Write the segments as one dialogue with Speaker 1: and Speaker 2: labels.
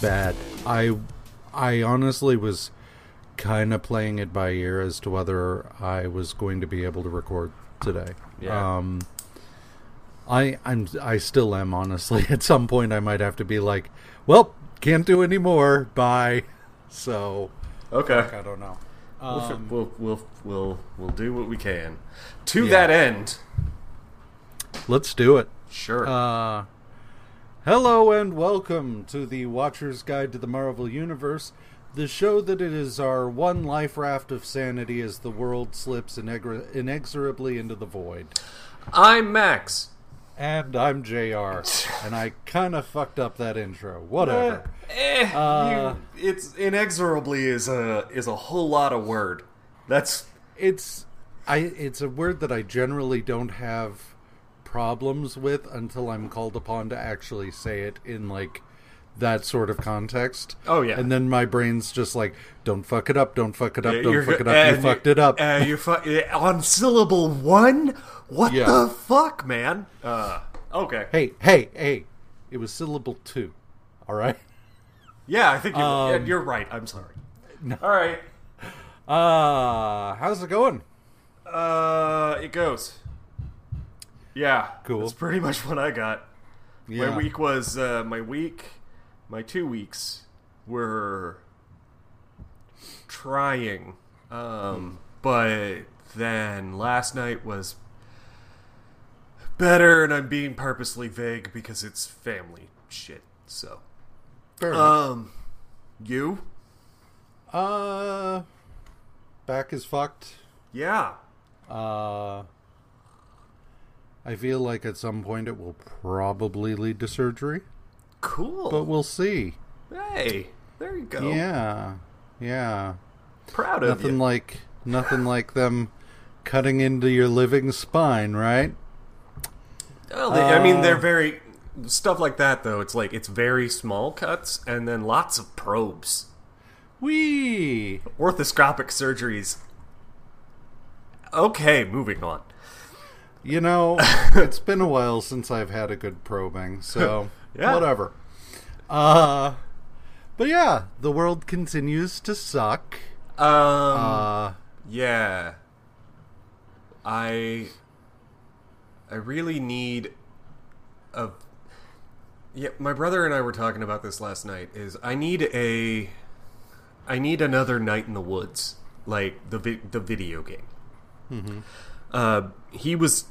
Speaker 1: Bad. I I honestly was kind of playing it by ear as to whether I was going to be able to record today.
Speaker 2: Yeah.
Speaker 1: Um I I'm I still am honestly. At some point I might have to be like, well, can't do anymore. Bye. So,
Speaker 2: Okay.
Speaker 1: I don't know. Um,
Speaker 2: we'll we'll we'll we'll do what we can. To
Speaker 1: Yeah.
Speaker 2: that end,
Speaker 1: let's do it.
Speaker 2: sure.
Speaker 1: Uh, hello and welcome to the Watcher's Guide to the Marvel Universe, the show that it is our one life raft of sanity as the world slips inexorably into the void.
Speaker 2: I'm Max.
Speaker 1: And I'm JR, and I kind of fucked up that intro. Whatever.
Speaker 2: Eh,
Speaker 1: Uh,
Speaker 2: you, it's inexorably is a is a whole lot of word. That's
Speaker 1: It's I. It's a word that I generally don't have problems with until I'm called upon to actually say it in like that sort of context.
Speaker 2: Oh, yeah.
Speaker 1: and then my brain's just like, "Don't fuck it up! Don't fuck it up! Don't
Speaker 2: You're
Speaker 1: fuck it up! You
Speaker 2: and
Speaker 1: fucked it up!"
Speaker 2: Uh, you fu- eh, on syllable one. What
Speaker 1: Yeah.
Speaker 2: the fuck, man? Uh, okay.
Speaker 1: hey, hey, hey! It was syllable two. All right.
Speaker 2: Yeah, I think you're,
Speaker 1: Um,
Speaker 2: you're right. I'm sorry. All right.
Speaker 1: Uh how's it going?
Speaker 2: Uh, it goes. Yeah,
Speaker 1: Cool.
Speaker 2: That's pretty much what I got.
Speaker 1: Yeah.
Speaker 2: My week was uh, my week. My two weeks were trying, um, but then last night was better, and I'm being purposely vague because it's family shit. So,
Speaker 1: Fair enough.
Speaker 2: um, you?
Speaker 1: Uh, back is fucked.
Speaker 2: Yeah.
Speaker 1: Uh, I feel like at some point it will probably lead to surgery,
Speaker 2: Cool.
Speaker 1: but we'll see.
Speaker 2: hey, there you go.
Speaker 1: Yeah, yeah.
Speaker 2: Proud of
Speaker 1: Nothing
Speaker 2: you.
Speaker 1: like nothing like them cutting into your living spine, right?
Speaker 2: Well, they, I mean,
Speaker 1: Uh,
Speaker 2: they're very stuff like that though. It's like it's very small cuts and then lots of probes.
Speaker 1: Wee.
Speaker 2: Arthroscopic surgeries. Okay, moving on.
Speaker 1: You know, it's been a while since I've had a good probing, so
Speaker 2: Yeah.
Speaker 1: whatever. Uh, but yeah, the world continues to suck.
Speaker 2: Um,
Speaker 1: Uh,
Speaker 2: yeah. I I really need a Yeah, my brother and I were talking about this last night is I need a I need another night in the woods, like the vi- the video game. Uh, he was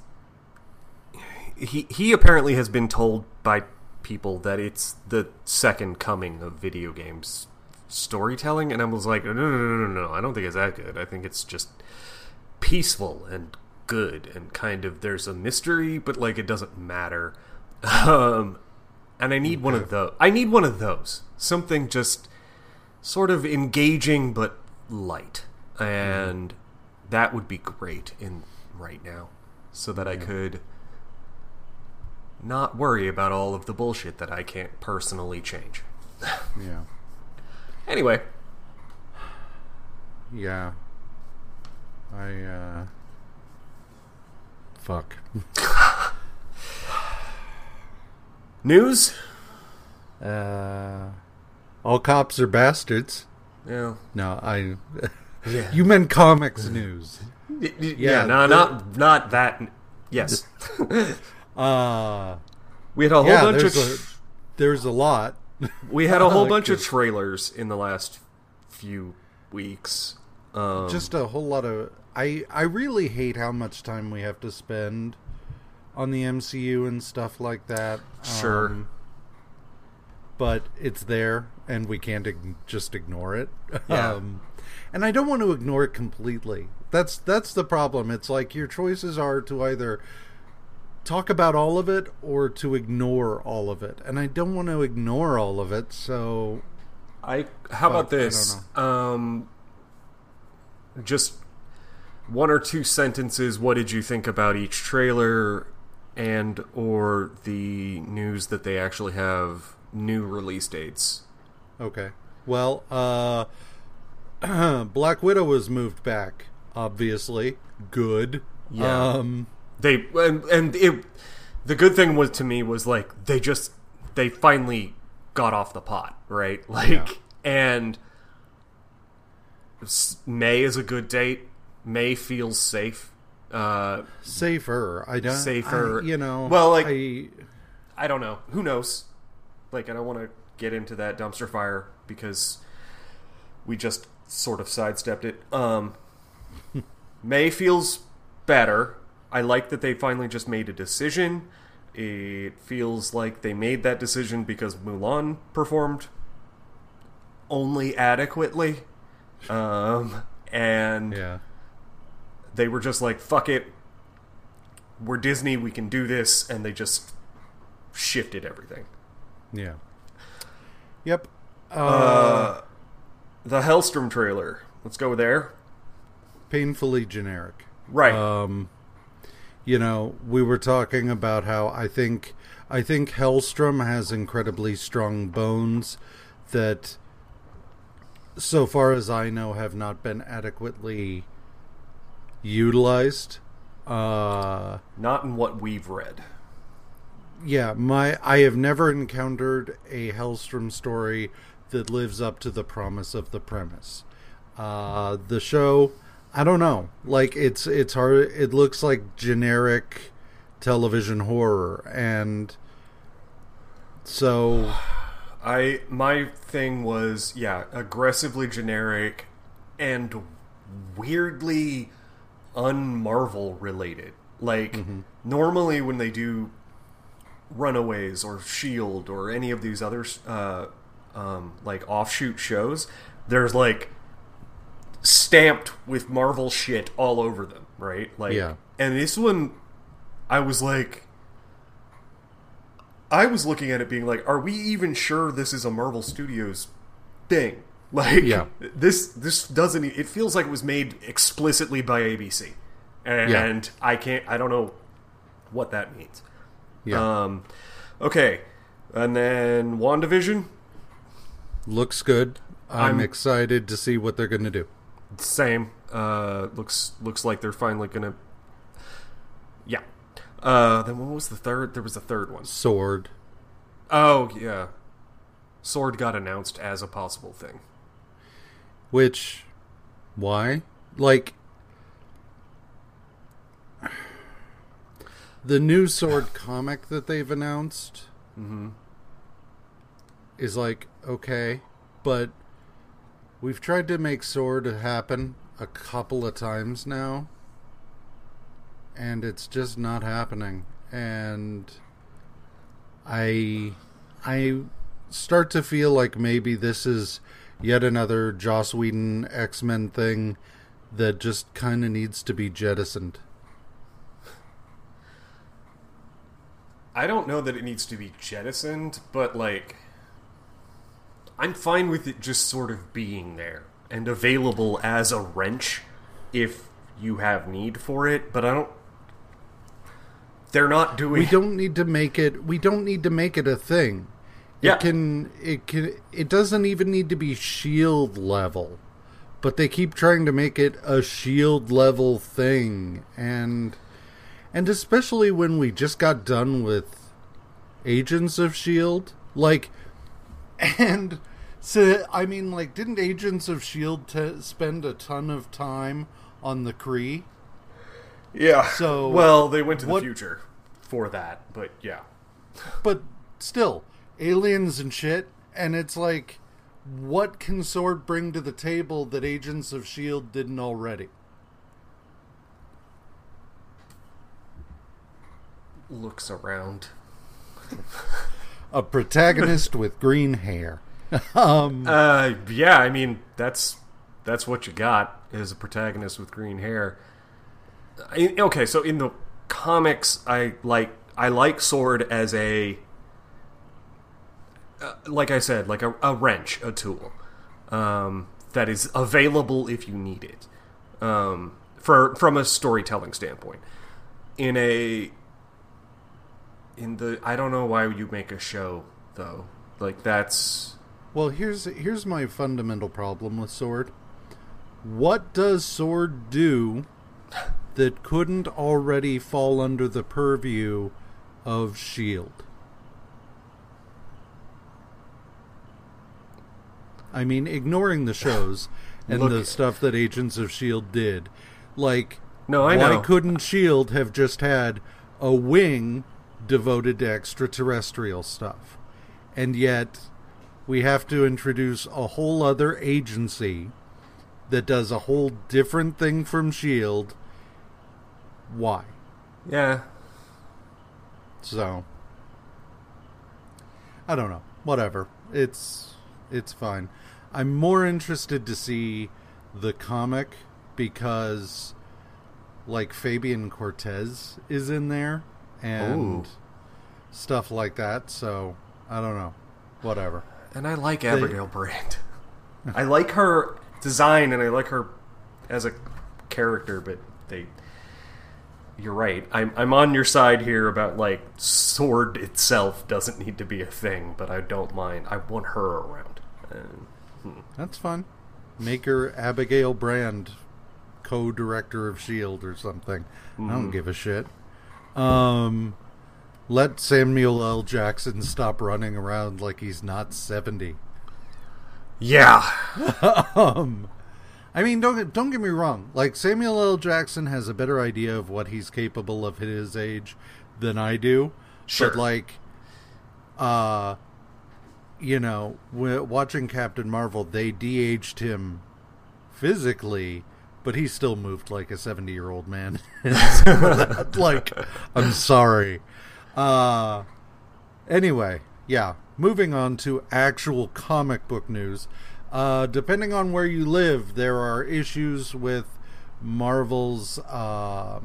Speaker 2: he he apparently has been told by people that it's the second coming of video games storytelling, and I was like, no, no, no, no, no, I don't think it's that good. I think it's just peaceful and good, and kind of there's a mystery, but like it doesn't matter. Um, and I need one of those. I need one of those. Something just sort of engaging but light, and that would be great in right now, so that I could not worry about all of the bullshit that I can't personally change.
Speaker 1: yeah,
Speaker 2: Anyway,
Speaker 1: yeah. I uh, fuck.
Speaker 2: news.
Speaker 1: Uh, all cops are bastards.
Speaker 2: Yeah,
Speaker 1: No, I.
Speaker 2: Yeah.
Speaker 1: you meant comics news.
Speaker 2: yeah,
Speaker 1: Yeah,
Speaker 2: no, not not that. Yes,
Speaker 1: Uh,
Speaker 2: we had a whole
Speaker 1: yeah,
Speaker 2: bunch
Speaker 1: there's
Speaker 2: of
Speaker 1: a, there's a lot.
Speaker 2: we had a whole bunch of trailers in the last few weeks. Um,
Speaker 1: just a whole lot of I I really hate how much time we have to spend on the MCU and stuff like that.
Speaker 2: Sure.
Speaker 1: Um, but it's there and we can't ig- just ignore it.
Speaker 2: Yeah.
Speaker 1: Um, and I don't want to ignore it completely. That's that's the problem. It's like your choices are to either talk about all of it or to ignore all of it. And I don't want to ignore all of it, so
Speaker 2: I how about
Speaker 1: Fuck, I don't
Speaker 2: this? Um, just one or two sentences. What did you think about each trailer, and or the news that they actually have new release dates?
Speaker 1: Okay. Well, uh Black Widow was moved back, obviously. Good.
Speaker 2: Yeah.
Speaker 1: Um
Speaker 2: They and and it. The good thing was to me was like they just they finally got off the pot, right? Like,
Speaker 1: Yeah.
Speaker 2: and May is a good date. May feels safe. Uh,
Speaker 1: safer. I don't
Speaker 2: Safer.
Speaker 1: I- you know.
Speaker 2: Well, like-
Speaker 1: I,
Speaker 2: I don't know. Who knows? Like, I don't want to get into that dumpster fire because we just sort of sidestepped it. Um, May feels better. I like that they finally just made a decision. It feels like they made that decision because Mulan performed only adequately. Um, and
Speaker 1: yeah.
Speaker 2: they were just like, fuck it. We're Disney, we can do this. And they just shifted everything.
Speaker 1: Yeah. Yep. Uh,
Speaker 2: Uh, the Helstrom trailer. Let's go there.
Speaker 1: painfully generic.
Speaker 2: Right.
Speaker 1: Um, you know, we were talking about how I think I think Hellstrom has incredibly strong bones that, so far as I know, have not been adequately utilized. Uh,
Speaker 2: Not in what we've read.
Speaker 1: yeah, my I have never encountered a Hellstrom story that lives up to the promise of the premise. Uh, the show, I don't know. Like it's it's hard. It looks like generic television horror, and so
Speaker 2: I my thing was yeah, aggressively generic and weirdly unmarvel related. Like normally when they do Runaways or Shield or any of these other uh, um, like offshoot shows, there's like stamped with Marvel shit all over them, right? Like,
Speaker 1: Yeah.
Speaker 2: and this one, I was like, I was looking at it being like, are we even sure this is a Marvel Studios thing? Like,
Speaker 1: Yeah.
Speaker 2: this this doesn't. It feels like it was made explicitly by ABC, and I can't. I don't know what that means.
Speaker 1: yeah,
Speaker 2: Um, okay, and then Wandavision,
Speaker 1: looks good. I'm,
Speaker 2: I'm-
Speaker 1: excited to see what they're going to do.
Speaker 2: Same. Uh, looks looks like they're finally gonna. Yeah. Uh, then what was the third? There was a third one.
Speaker 1: Sword.
Speaker 2: Oh yeah, Sword got announced as a possible thing.
Speaker 1: Which, why? Like, the new Sword comic that they've announced mm-hmm. is like, okay, but we've tried to make Sword happen a couple of times now, and it's just not happening. And I, I start to feel like maybe this is yet another Joss Whedon X Men thing that just kind of needs to be jettisoned.
Speaker 2: I don't know that it needs to be jettisoned, but like, I'm fine with it just sort of being there and available as a wrench if you have need for it. But I don't. They're not doing.
Speaker 1: We don't need to make it. We don't need to make it a thing.
Speaker 2: Yeah.
Speaker 1: It can. It can. It doesn't even need to be shield level, but they keep trying to make it a shield level thing, and and especially when we just got done with Agents of Shield, like, and so I mean, like, didn't Agents of Shield t- spend a ton of time on the Kree?
Speaker 2: Yeah.
Speaker 1: So,
Speaker 2: well, they went to the
Speaker 1: what-
Speaker 2: future for that, but yeah.
Speaker 1: but still aliens and shit and it's like what can sword bring to the table that agents of shield didn't already
Speaker 2: Looks around.
Speaker 1: a protagonist with green hair um
Speaker 2: Uh, yeah. I mean, that's that's what you got is a protagonist with green hair. I, okay, so in the comics, I like I like Sword as a uh, like I said, like a, a wrench, a tool um, that is available if you need it um, for from a storytelling standpoint. In a in the I don't know why you make a show though. Like that's
Speaker 1: well here's here's my fundamental problem with sword what does sword do that couldn't already fall under the purview of shield I mean, ignoring the shows and
Speaker 2: Look-
Speaker 1: the stuff that Agents of Shield did, like
Speaker 2: No, I
Speaker 1: why
Speaker 2: know.
Speaker 1: couldn't Shield have just had a wing devoted to extraterrestrial stuff? And yet we have to introduce a whole other agency that does a whole different thing from Shield. Why?
Speaker 2: Yeah.
Speaker 1: So I don't know. Whatever. It's it's fine. I'm more interested to see the comic because like Fabian Cortez is in there and
Speaker 2: Ooh.
Speaker 1: stuff like that, so I don't know. Whatever.
Speaker 2: And I like Abigail Brand. I like her design and I like her as a character, but they. You're right. I'm I'm on your side here about like sword itself doesn't need to be a thing, but I don't mind. I want her around. And,
Speaker 1: That's fine. Make her Abigail Brand co-director of Shield or something. I don't give a shit. Um let Samuel L. Jackson stop running around like he's not 70.
Speaker 2: yeah.
Speaker 1: Um I mean don't get- don't get me wrong. Like Samuel L. Jackson has a better idea of what he's capable of at his age than I do.
Speaker 2: Sure.
Speaker 1: But like uh you know, w- watching Captain Marvel, they de-aged him physically, but he still moved like a 70-year-old man. like I'm sorry. Uh anyway, yeah, moving on to actual comic book news. Uh, depending on where you live, there are issues with Marvel's uh,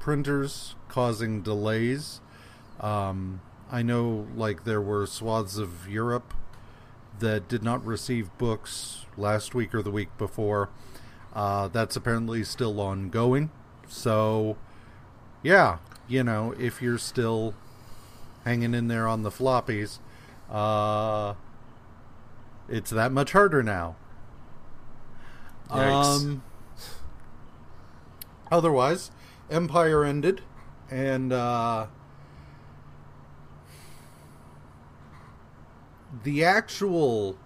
Speaker 1: printers causing delays. Um, I know, like, there were swaths of Europe that did not receive books last week or the week before. Uh, that's apparently still ongoing. So, yeah, you know, if you're still hanging in there on the floppies, uh, it's that much harder now.
Speaker 2: Yikes.
Speaker 1: Um, otherwise, Empyre ended, and uh, the actual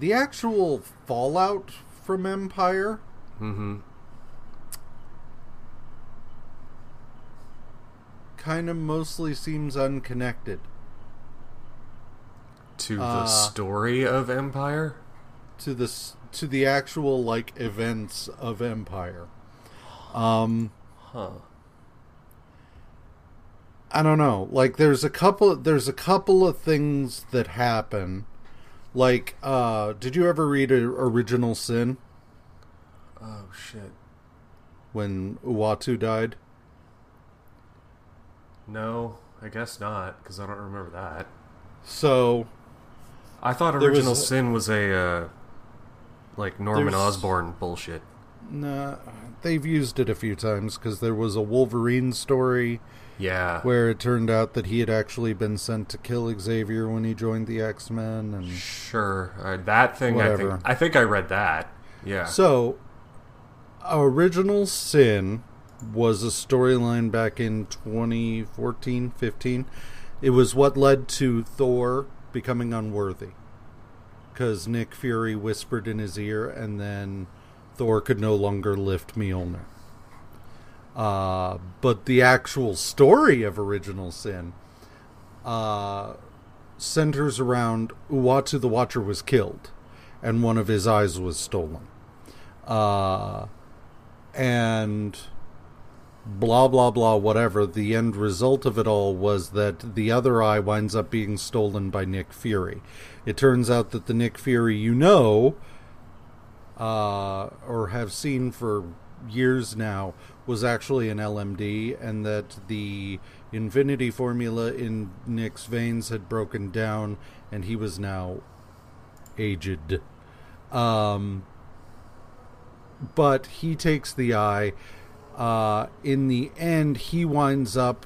Speaker 1: the actual fallout from Empyre
Speaker 2: Mm-hmm.
Speaker 1: Kind of mostly seems unconnected
Speaker 2: To
Speaker 1: Uh,
Speaker 2: the story of Empyre.
Speaker 1: to this to the actual like events of Empyre. Um
Speaker 2: Huh.
Speaker 1: I don't know. Like there's a couple there's a couple of things that happen. Like uh did you ever read Original Sin
Speaker 2: Oh shit.
Speaker 1: when Uatu died?
Speaker 2: No, I guess not, because I don't remember that.
Speaker 1: So
Speaker 2: I thought
Speaker 1: There was
Speaker 2: Original Sin was a uh, like Norman Osborn bullshit.
Speaker 1: nah, they've used it a few times cuz there was a Wolverine story
Speaker 2: Yeah.
Speaker 1: where it turned out that he had actually been sent to kill Xavier when he joined the X-Men and
Speaker 2: Sure. Uh, that thing I think I think I read that. Yeah.
Speaker 1: So, Original Sin was a storyline back in 2014 15. It was what led to Thor becoming unworthy. Because Nick Fury whispered in his ear, and then Thor could no longer lift Mjolnir. Uh, but the actual story of Original Sin uh, centers around Uatu the Watcher was killed, and one of his eyes was stolen uh, and blah blah blah whatever the end result of it all was that the other eye winds up being stolen by Nick Fury it turns out that the Nick Fury you know uh, or have seen for years now was actually an LMD and that the infinity formula in Nick's veins had broken down and he was now aged um but he takes the eye. Uh, in the end, he winds up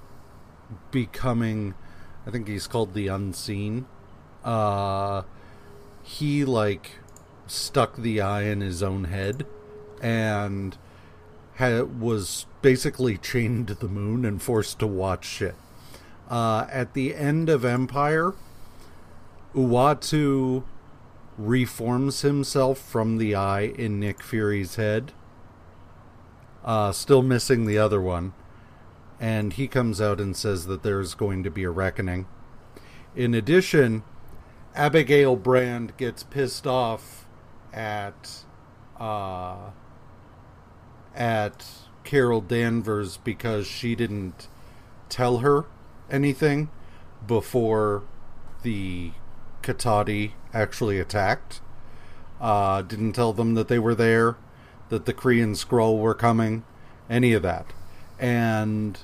Speaker 1: becoming, I think he's called the Unseen. Uh, he like stuck the eye in his own head, and had, was basically chained to the moon and forced to watch shit. Uh, at the end of Empyre, Uatu reforms himself from the eye in Nick Fury's head. Uh, still missing the other one. And he comes out and says that there's going to be a reckoning. In addition, Abigail Brand gets pissed off at uh, at Carol Danvers because she didn't tell her anything before the Cotati actually attacked. Uh, didn't tell them that they were there, that the Kree Skrull were coming, any of that. And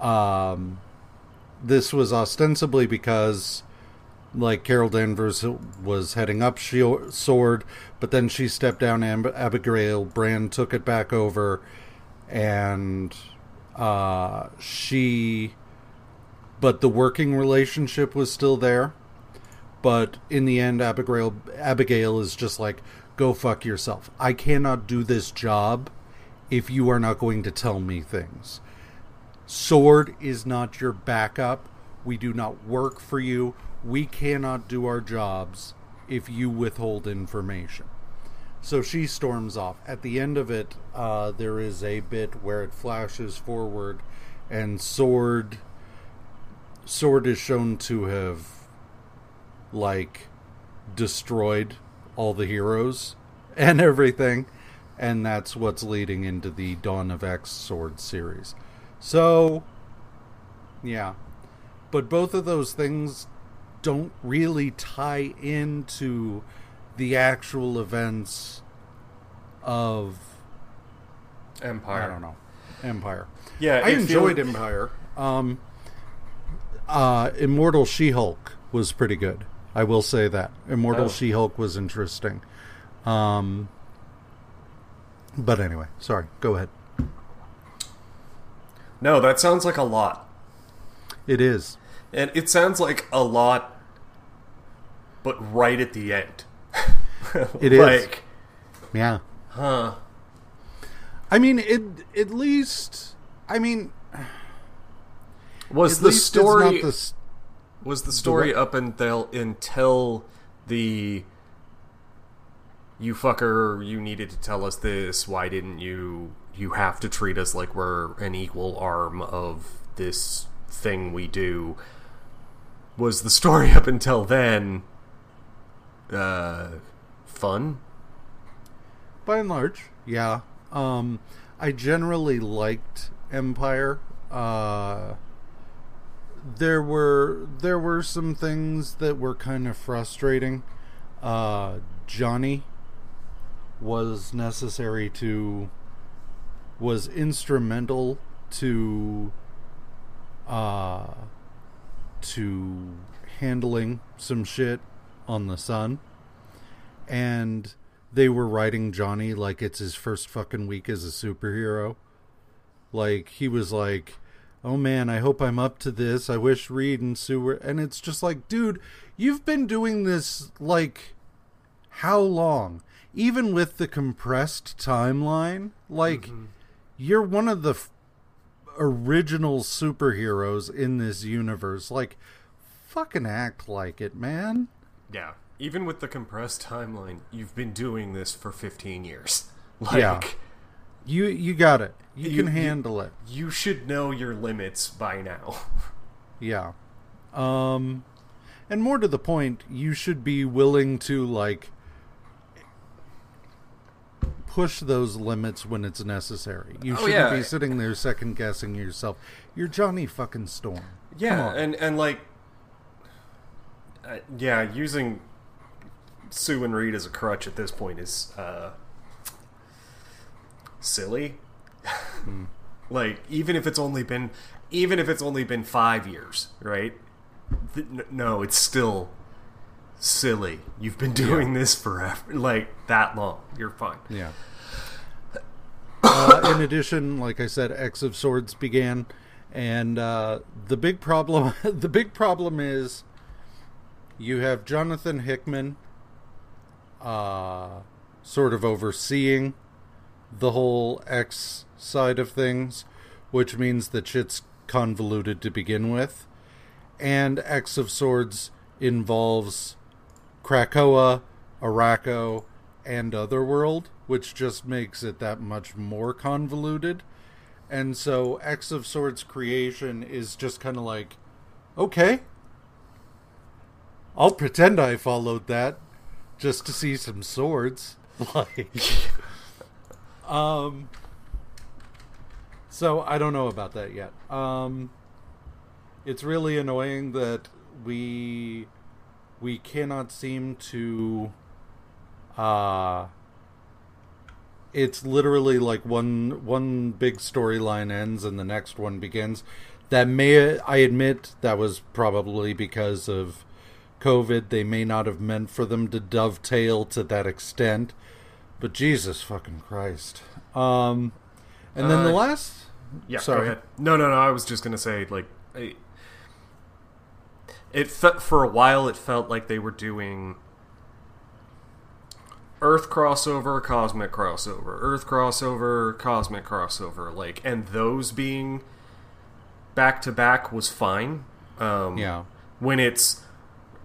Speaker 1: um, this was ostensibly because, like, Carol Danvers was heading up Shield, Sword, but then she stepped down, and Abigail Brand took it back over, and uh, she. But the working relationship was still there but in the end abigail abigail is just like go fuck yourself. I cannot do this job if you are not going to tell me things. Sword is not your backup. We do not work for you. We cannot do our jobs if you withhold information. So she storms off. At the end of it uh, there is a bit where it flashes forward and sword sword is shown to have like destroyed all the heroes and everything and that's what's leading into the Dawn of X Sword series. So, yeah. But both of those things don't really tie into the actual events of
Speaker 2: Empyre.
Speaker 1: I don't know. Empyre.
Speaker 2: Yeah,
Speaker 1: I enjoyed Empyre. Um uh Immortal She-Hulk was pretty good. I will say that. Immortal
Speaker 2: Oh.
Speaker 1: She-Hulk was interesting. Um but anyway, sorry. Go ahead.
Speaker 2: No, that sounds like a lot.
Speaker 1: It is.
Speaker 2: And it sounds like a lot, but right at the end.
Speaker 1: It is.
Speaker 2: like,
Speaker 1: Yeah.
Speaker 2: huh.
Speaker 1: I mean, it at least I mean,
Speaker 2: Was the story
Speaker 1: the
Speaker 2: was the story
Speaker 1: what?
Speaker 2: up until until the you fucker you needed to tell us this why didn't you you have to treat us like we're an equal arm of this thing we do was the story up until then uh fun
Speaker 1: by and large, yeah. Um, I generally liked Empyre. Uh, there were there were some things that were kind of frustrating. Uh, Johnny was necessary to was instrumental to uh to handling some shit on the sun and they were writing Johnny like it's his first fucking week as a superhero. Like he was like, "Oh man, I hope I'm up to this. I wish Reed and Sue were." And it's just like, dude, you've been doing this like how long? Even with the compressed timeline, like mm-hmm. you're one of the f- original superheroes in this universe. Like, fucking act like it, man.
Speaker 2: yeah even with the compressed timeline you've been doing this for 15 years like
Speaker 1: Yeah. You you got it. You,
Speaker 2: You-
Speaker 1: can
Speaker 2: you-
Speaker 1: handle it.
Speaker 2: you should know your limits by now
Speaker 1: Yeah. Um and more to the point, you should be willing to like push those limits when it's necessary. You
Speaker 2: Oh,
Speaker 1: shouldn't
Speaker 2: yeah.
Speaker 1: be sitting there second guessing yourself. You're Johnny fucking Storm.
Speaker 2: Yeah, and and like, uh, yeah, using Sue and Reed as a crutch at this point is uh, silly. like, even if it's only been, even if it's only been five years, right? Th- no, it's still silly. You've been doing this forever, like that long. You're fine.
Speaker 1: Yeah. Uh, in addition, like I said, X of Swords began, and uh, the big problem the big problem is you have Jonathan Hickman, uh, sort of overseeing the whole X side of things, which means that shit's convoluted to begin with, and X of Swords involves Krakoa, Arakko, and Otherworld, which just makes it that much more convoluted. And so X of Swords creation is just kind of like, okay, I'll pretend I followed that just to see some swords. Like, um, so I don't know about that yet. Um, it's really annoying that we we cannot seem to uh it's literally like one one big storyline ends and the next one begins. That may i admit that was probably because of covid. They may not have meant for them to dovetail to that extent but jesus fucking christ um and then the
Speaker 2: Uh,
Speaker 1: last
Speaker 2: Yeah,
Speaker 1: Sorry.
Speaker 2: go ahead. No, no, no. I was just gonna say, like, I, it fe- for a while. It felt like they were doing Earth crossover, cosmic crossover, Earth crossover, cosmic crossover. Like, and those being back to back was fine. Um,
Speaker 1: yeah
Speaker 2: When it's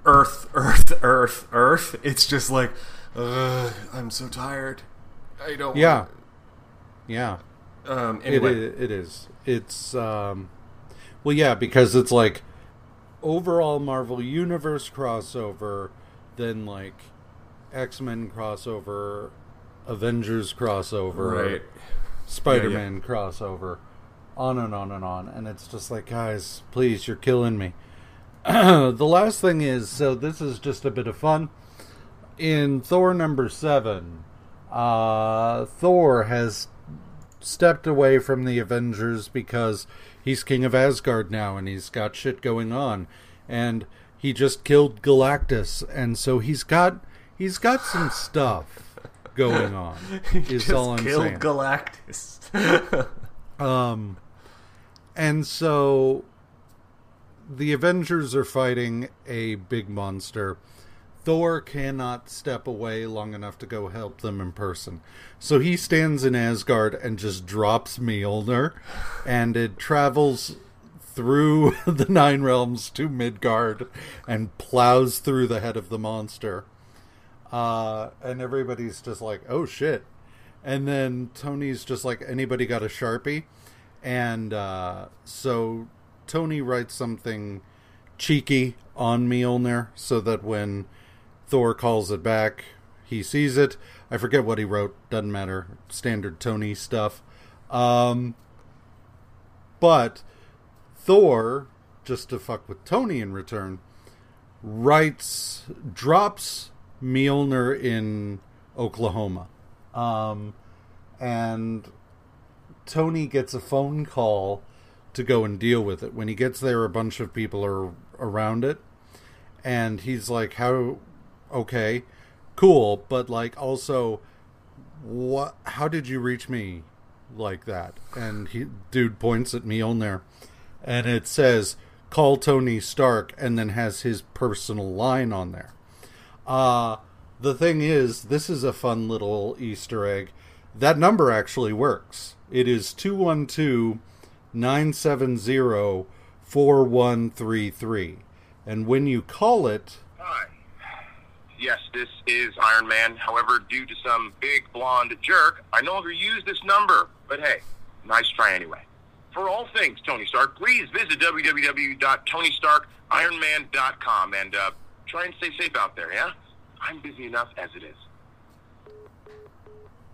Speaker 2: Earth, Earth, Earth, Earth, it's just like, Ugh, I'm so tired. I don't.
Speaker 1: yeah yeah
Speaker 2: Um.
Speaker 1: It
Speaker 2: Anyway,
Speaker 1: is, it is. It's um well yeah, because it's like overall Marvel Universe crossover, then like X-Men crossover, Avengers crossover,
Speaker 2: right.
Speaker 1: Spider-Man crossover, on and on and on, and it's just like guys, please, you're killing me. the last thing is so this is just a bit of fun. In Thor number 7, uh Thor has stepped away from the Avengers because he's king of Asgard now and he's got shit going on and he just killed Galactus and so he's got he's got some stuff going on is
Speaker 2: Just
Speaker 1: all I'm
Speaker 2: killed
Speaker 1: saying.
Speaker 2: Galactus.
Speaker 1: Um, and so the Avengers are fighting a big monster. Thor cannot step away long enough to go help them in person. So he stands in Asgard and just drops Mjolnir, and it travels through the Nine Realms to Midgard and plows through the head of the monster. Uh, and everybody's just like, oh shit. And then Tony's just like, anybody got a Sharpie? And uh, so Tony writes something cheeky on Mjolnir so that when Thor calls it back, he sees it. I forget what he wrote, doesn't matter. Standard Tony stuff. Um, but Thor, just to fuck with Tony in return, writes, drops Mjolnir in Oklahoma. Um, and Tony gets a phone call to go and deal with it. When he gets there, a bunch of people are around it. And he's like, How, okay, cool, but like also, what, how did you reach me like that? And he, dude points at me on there. And it says, call Tony Stark, and then has his personal line on there. Uh, the thing is, this is a fun little Easter egg. That number actually works. It is 212 970 4133. And when you call it.
Speaker 3: Yes, this is Iron Man. However, due to some big blonde jerk, I no longer use this number. But hey, nice try anyway. For all things Tony Stark, please visit www.tonystarkironman.com and uh, try and stay safe out there, yeah? I'm busy enough as it is.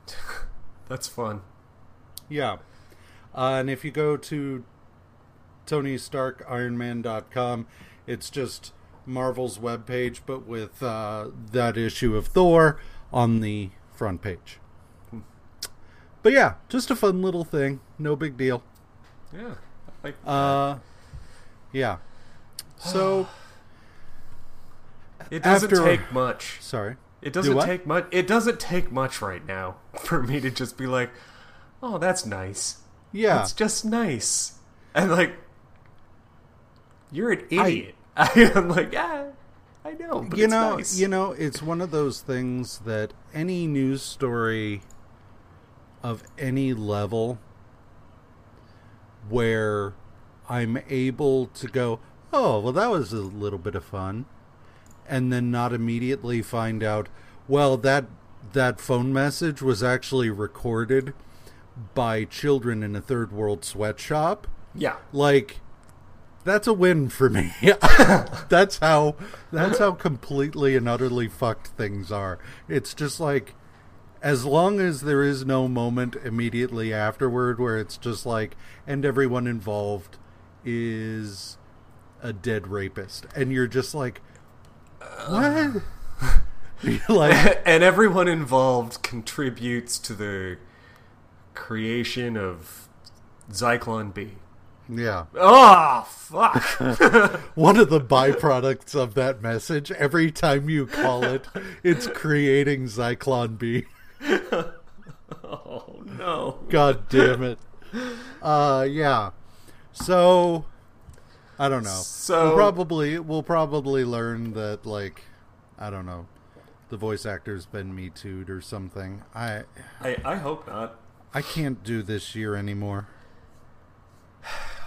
Speaker 2: That's fun.
Speaker 1: yeah. Uh, and if you go to TonyStarkIronman.com, it's just Marvel's webpage, but with uh, that issue of Thor on the front page. But yeah, just a fun little thing. No big deal.
Speaker 2: Yeah. Like
Speaker 1: Uh, yeah. So,
Speaker 2: it doesn't
Speaker 1: after-
Speaker 2: take much.
Speaker 1: sorry.
Speaker 2: It doesn't
Speaker 1: what?
Speaker 2: take much. It doesn't take much right now for me to just be like, "Oh, that's nice.
Speaker 1: Yeah.
Speaker 2: It's just nice." And like, you're an idiot. I, am like, yeah, I know, but
Speaker 1: you
Speaker 2: it's
Speaker 1: know,
Speaker 2: nice.
Speaker 1: you know, it's one of those things that any news story of any level where I'm able to go, oh, well, that was a little bit of fun, and then not immediately find out, Well, that that phone message was actually recorded by children in a third world sweatshop.
Speaker 2: Yeah.
Speaker 1: Like that's a win for me. that's how that's how completely and utterly fucked things are. It's just like as long as there is no moment immediately afterward where it's just like and everyone involved is a dead rapist and you're just like what like
Speaker 2: and everyone involved contributes to the creation of Zyklon B.
Speaker 1: yeah.
Speaker 2: Oh, fuck.
Speaker 1: one of the byproducts of that message every time you call it it's creating zyklon b.
Speaker 2: Oh, no.
Speaker 1: god damn it. Uh yeah. So i don't know.
Speaker 2: So-
Speaker 1: we'll probably we'll probably learn that like i don't know the voice actor's been me too'd or something. I
Speaker 2: I, I hope not.
Speaker 1: i can't do this year anymore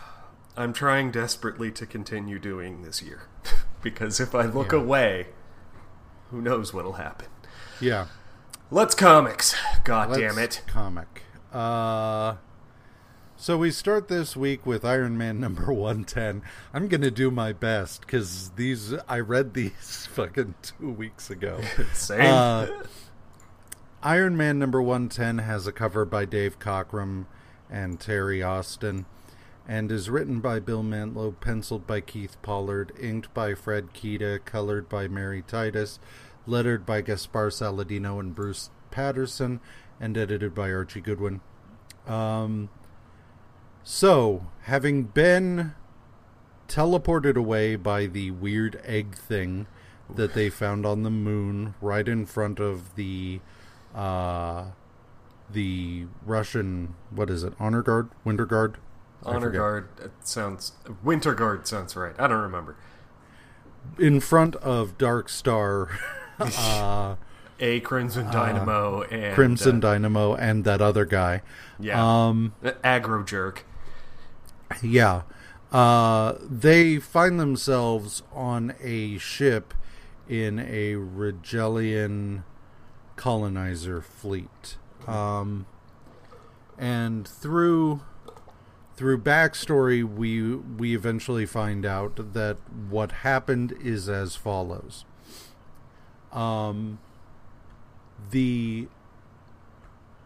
Speaker 2: I'm trying desperately to continue doing this year. because if I look
Speaker 1: Yeah.
Speaker 2: away, who knows what'll happen.
Speaker 1: yeah
Speaker 2: Let's comics. God
Speaker 1: Let's
Speaker 2: damn it.
Speaker 1: Comic. Uh, so we start this week with Iron Man number 110. I'm going to do my best because these, I read these fucking two weeks ago.
Speaker 2: Same.
Speaker 1: Uh, Iron Man number 110 has a cover by Dave Cockrum and Terry Austin and is written by Bill Mantlo, penciled by Keith Pollard, inked by Fred Kida, colored by Mary Titus, lettered by Gaspar Saladino and Bruce Patterson, and edited by Archie Goodwin. Um, so, having been teleported away by the weird egg thing that they found on the moon right in front of the uh the Russian what is it honor guard? Winter guard
Speaker 2: Honor. Guard it sounds. Winter Guard sounds right. I don't remember.
Speaker 1: in front of Dark Star uh
Speaker 2: A Crimson Dynamo and
Speaker 1: Crimson
Speaker 2: uh,
Speaker 1: Dynamo and that other guy
Speaker 2: Yeah.
Speaker 1: um
Speaker 2: Aggro Jerk.
Speaker 1: Yeah. Uh, they find themselves on a ship in a Rigellian colonizer fleet. Um, and through through backstory we we eventually find out that what happened is as follows. Um the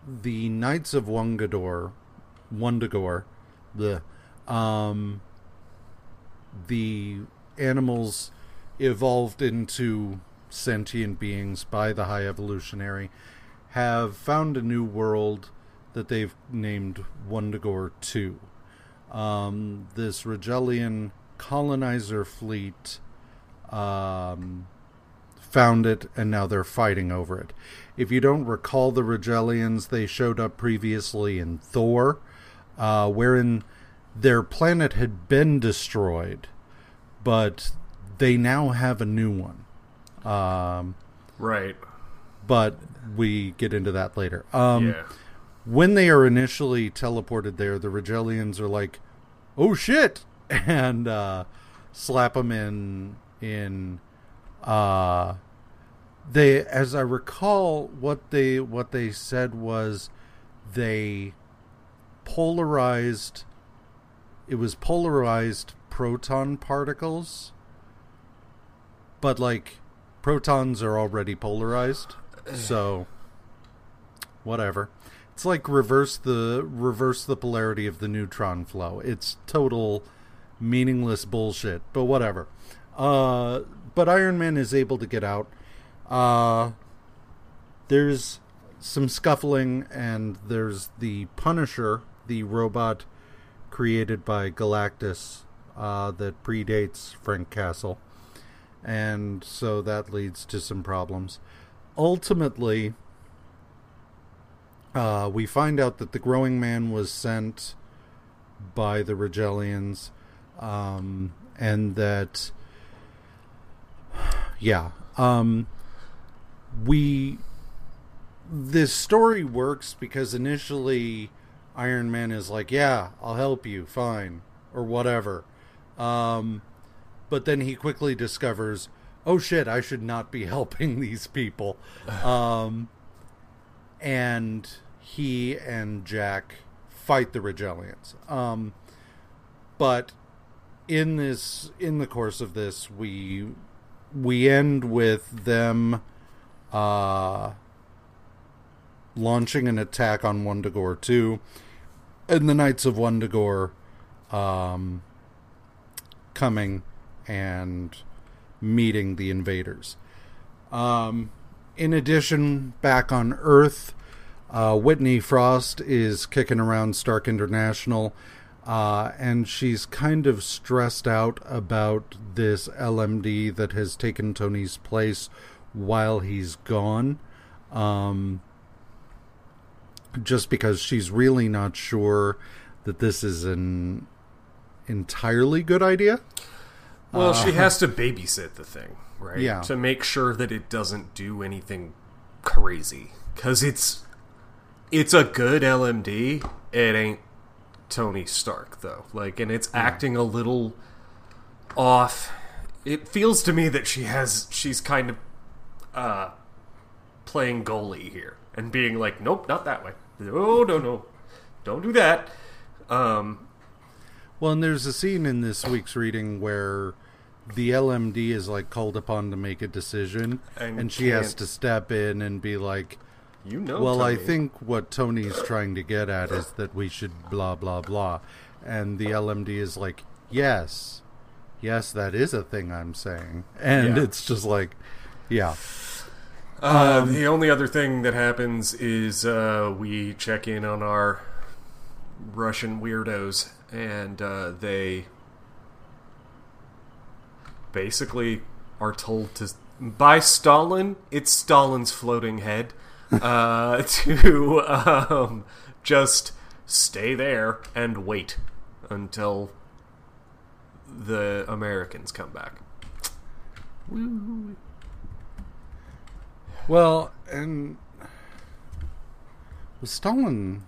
Speaker 1: the Knights of Wungador Wundagore the um the animals evolved into sentient beings by the high evolutionary have found a new world that they've named Wundagore 2. Um, this Rigellian colonizer fleet um, found it and now they're fighting over it. If you don't recall the Rigellians, they showed up previously in Thor, uh, wherein their planet had been destroyed, but they now have a new one. Um,
Speaker 2: Right.
Speaker 1: but we get into that later. Um,
Speaker 2: yeah.
Speaker 1: When they are initially teleported there, the Rigellians are like, "Oh shit!" and uh, slap them in in. Uh, they, as I recall, what they what they said was they polarized. It was polarized proton particles, but like protons are already polarized, so whatever. It's like reverse the reverse the polarity of the neutron flow. It's total meaningless bullshit, but whatever. Uh, but Iron Man is able to get out. Uh, there's some scuffling, and there's the Punisher, the robot created by Galactus uh, that predates Frank Castle, and so that leads to some problems. Ultimately, uh, we find out that the growing man was sent by the Rigellians, um, and that, yeah, um, we. This story works because initially Iron Man is like, "Yeah, I'll help you, fine," or whatever. Um, but then he quickly discovers, oh shit, I should not be helping these people. Um, and he and Jack fight the Rigellians. Um, but in this, in the course of this, we we end with them uh, launching an attack on Wundagore 2, and the Knights of Wundagore um, coming and meeting the invaders. Um, in addition, back on Earth, uh, Whitney Frost is kicking around Stark International, uh, and she's kind of stressed out about this LMD that has taken Tony's place while he's gone. Um, just because she's really not sure that this is an entirely good idea.
Speaker 2: Well, she has to babysit the thing, right?
Speaker 1: Yeah.
Speaker 2: To make sure that it doesn't do anything crazy, because it's it's a good LMD. It ain't Tony Stark though. Like, and it's acting a little off. It feels to me that she has she's kind of uh playing goalie here and being like, nope, not that way. No, no, no, don't do that. Um,
Speaker 1: Well, and there's a scene in this week's reading where the LMD is like called upon to make a decision,
Speaker 2: And
Speaker 1: and, she has to step in and be like,
Speaker 2: you know,
Speaker 1: "Well, I think what Tony's trying to get at is that we should blah blah blah," and the LMD is like, "Yes, yes, that is a thing I'm saying," and
Speaker 2: Yeah.
Speaker 1: it's just like, yeah,
Speaker 2: Uh,
Speaker 1: Um,
Speaker 2: the only other thing that happens is uh, we check in on our Russian weirdos, and uh, they basically are told to by Stalin. It's Stalin's floating head uh, to um, just stay there and wait until the Americans come back.
Speaker 1: Well, and was Stalin.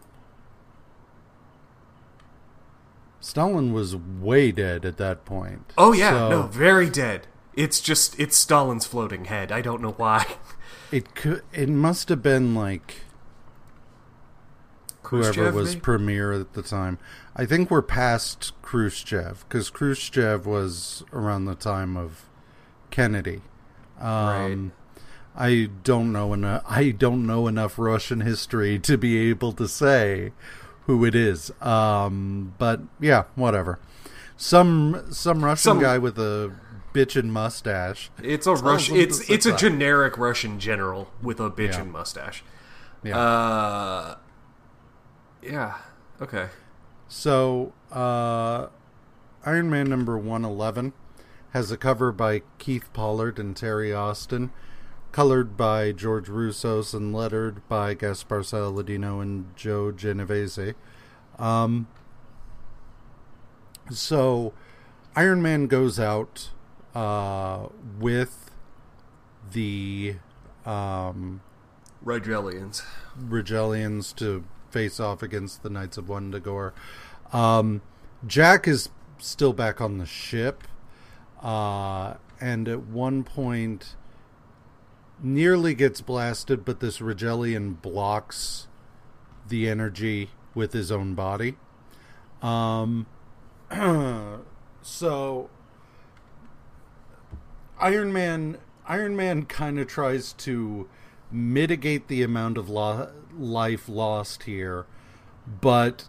Speaker 1: Stalin was way dead at that point.
Speaker 2: Oh yeah,
Speaker 1: So
Speaker 2: no, very dead. It's just it's Stalin's floating head. I don't know why.
Speaker 1: It could. It must have been like whoever
Speaker 2: Khrushchev,
Speaker 1: was
Speaker 2: maybe?
Speaker 1: premier at the time. I think we're past Khrushchev because Khrushchev was around the time of Kennedy. Um, I don't know enough. I don't know enough Russian history to be able to say who it is. Um, but yeah, whatever. Some some Russian
Speaker 2: Some-
Speaker 1: guy with a bitchin' mustache.
Speaker 2: It's a Russian. It's it's a generic Russian general with a bitchin'
Speaker 1: Yeah.
Speaker 2: mustache.
Speaker 1: Yeah.
Speaker 2: Uh, yeah. Okay.
Speaker 1: So, uh, Iron Man number 111 has a cover by Keith Pollard and Terry Austin, colored by George Roussos, and lettered by Gaspar Saladino and Joe Genovese. Um, so, Iron Man goes out uh, with the um,
Speaker 2: Rigellians.
Speaker 1: Rigellians to face off against the Knights of Wundagore. Um, Jack is still back on the ship, uh, and at one point nearly gets blasted, but this Rigellian blocks the energy with his own body. Um, so Iron Man Iron Man kind of tries to mitigate the amount of lo- life lost here, but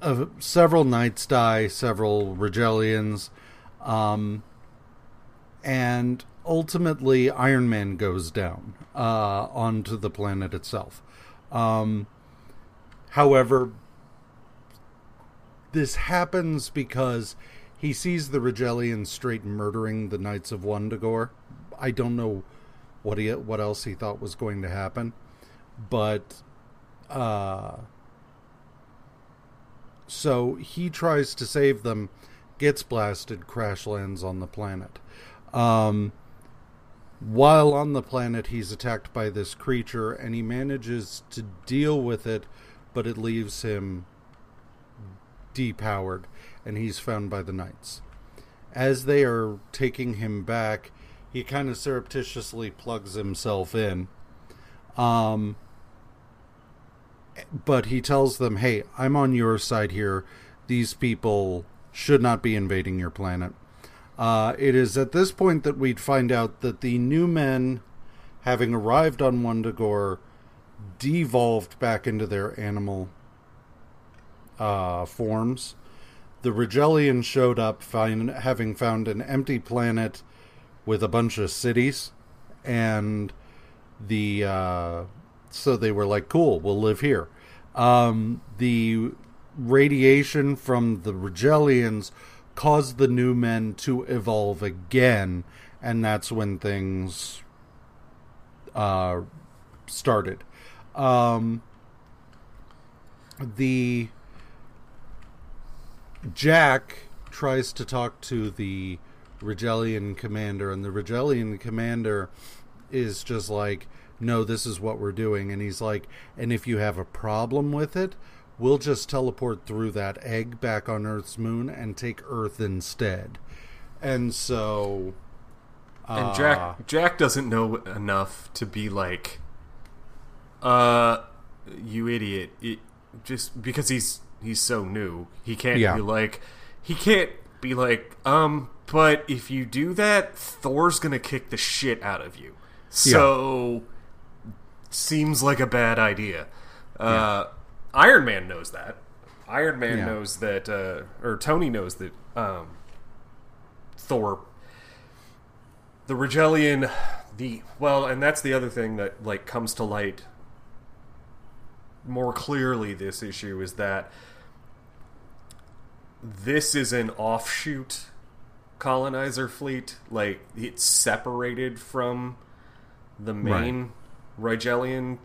Speaker 1: uh, several knights die, several Rigellians, um, and ultimately Iron Man goes down uh, onto the planet itself. Um, however, this happens because he sees the Rigellians straight murdering the Knights of Wundagore. I don't know what he what else he thought was going to happen, but uh, so he tries to save them, gets blasted, crash lands on the planet. Um, while on the planet, he's attacked by this creature, and he manages to deal with it, but it leaves him depowered, and he's found by the knights. As they are taking him back, he kind of surreptitiously plugs himself in. Um, but he tells them, "Hey, I'm on your side here. These people should not be invading your planet." Uh, it is at this point that we'd find out that the new men, having arrived on Wundagore, devolved back into their animal uh, forms. The Rigellians showed up, find, having found an empty planet with a bunch of cities, and the uh, so they were like, "Cool, we'll live here." Um, the radiation from the Rigellians caused the new men to evolve again, and that's when things uh, started. Um, the Jack tries to talk to the Rigellian commander, and the Rigellian commander is just like, no, this is what we're doing. And he's like, and if you have a problem with it, we'll just teleport through that egg back on Earth's moon and take Earth instead. And so.
Speaker 2: And
Speaker 1: uh,
Speaker 2: Jack Jack doesn't know enough to be like, uh, you idiot. It, just because he's he's so new, he can't
Speaker 1: Yeah.
Speaker 2: be like, he can't be like, um. But if you do that, Thor's gonna kick the shit out of you. So seems like a bad idea. Uh, Iron Man knows that. Iron Man
Speaker 1: Yeah.
Speaker 2: knows that, uh, or Tony knows that um, Thor the Rigellian, the well, and that's the other thing that like comes to light more clearly. This issue is that this is an offshoot colonizer fleet. Like it's separated from the main Rigellian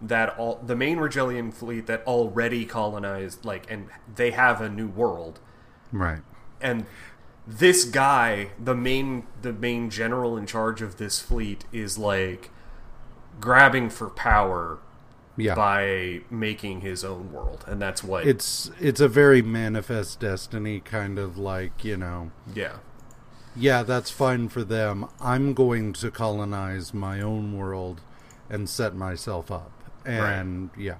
Speaker 2: that all the main Rigellian fleet that already colonized like and they have a new world
Speaker 1: Right.
Speaker 2: and this guy the main the main general in charge of this fleet is like grabbing for power
Speaker 1: Yeah.
Speaker 2: by making his own world and that's what
Speaker 1: it's it's a very manifest destiny kind of like, you know,
Speaker 2: yeah
Speaker 1: yeah, that's fine for them. I'm going to colonize my own world and set myself up. And yeah.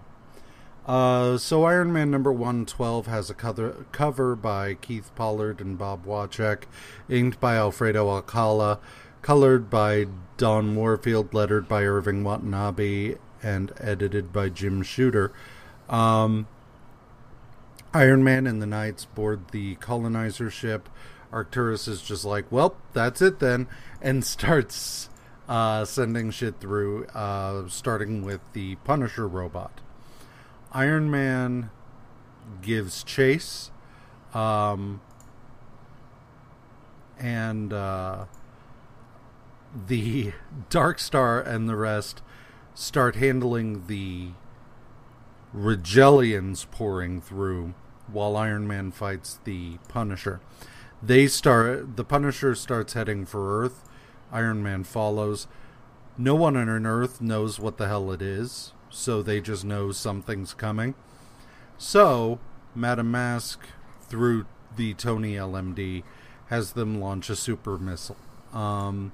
Speaker 1: Uh, so Iron Man number 112 has a cover, cover by Keith Pollard and Bob Wiacek, inked by Alfredo Alcala, colored by Don Warfield, lettered by Irving Watanabe, and edited by Jim Shooter. Um, Iron Man and the Knights board the colonizer ship. Arcturus is just like, well, that's it then, and starts uh, sending shit through, uh, starting with the Punisher robot. Iron Man gives chase, um, and uh, the Dark Star and the rest start handling the Rigellians pouring through while Iron Man fights the Punisher. They start the Punisher starts heading for Earth. Iron Man follows. No one on Earth knows what the hell it is, so they just know something's coming. So, Madame Masque, through the Tony LMD, has them launch a super missile. Um,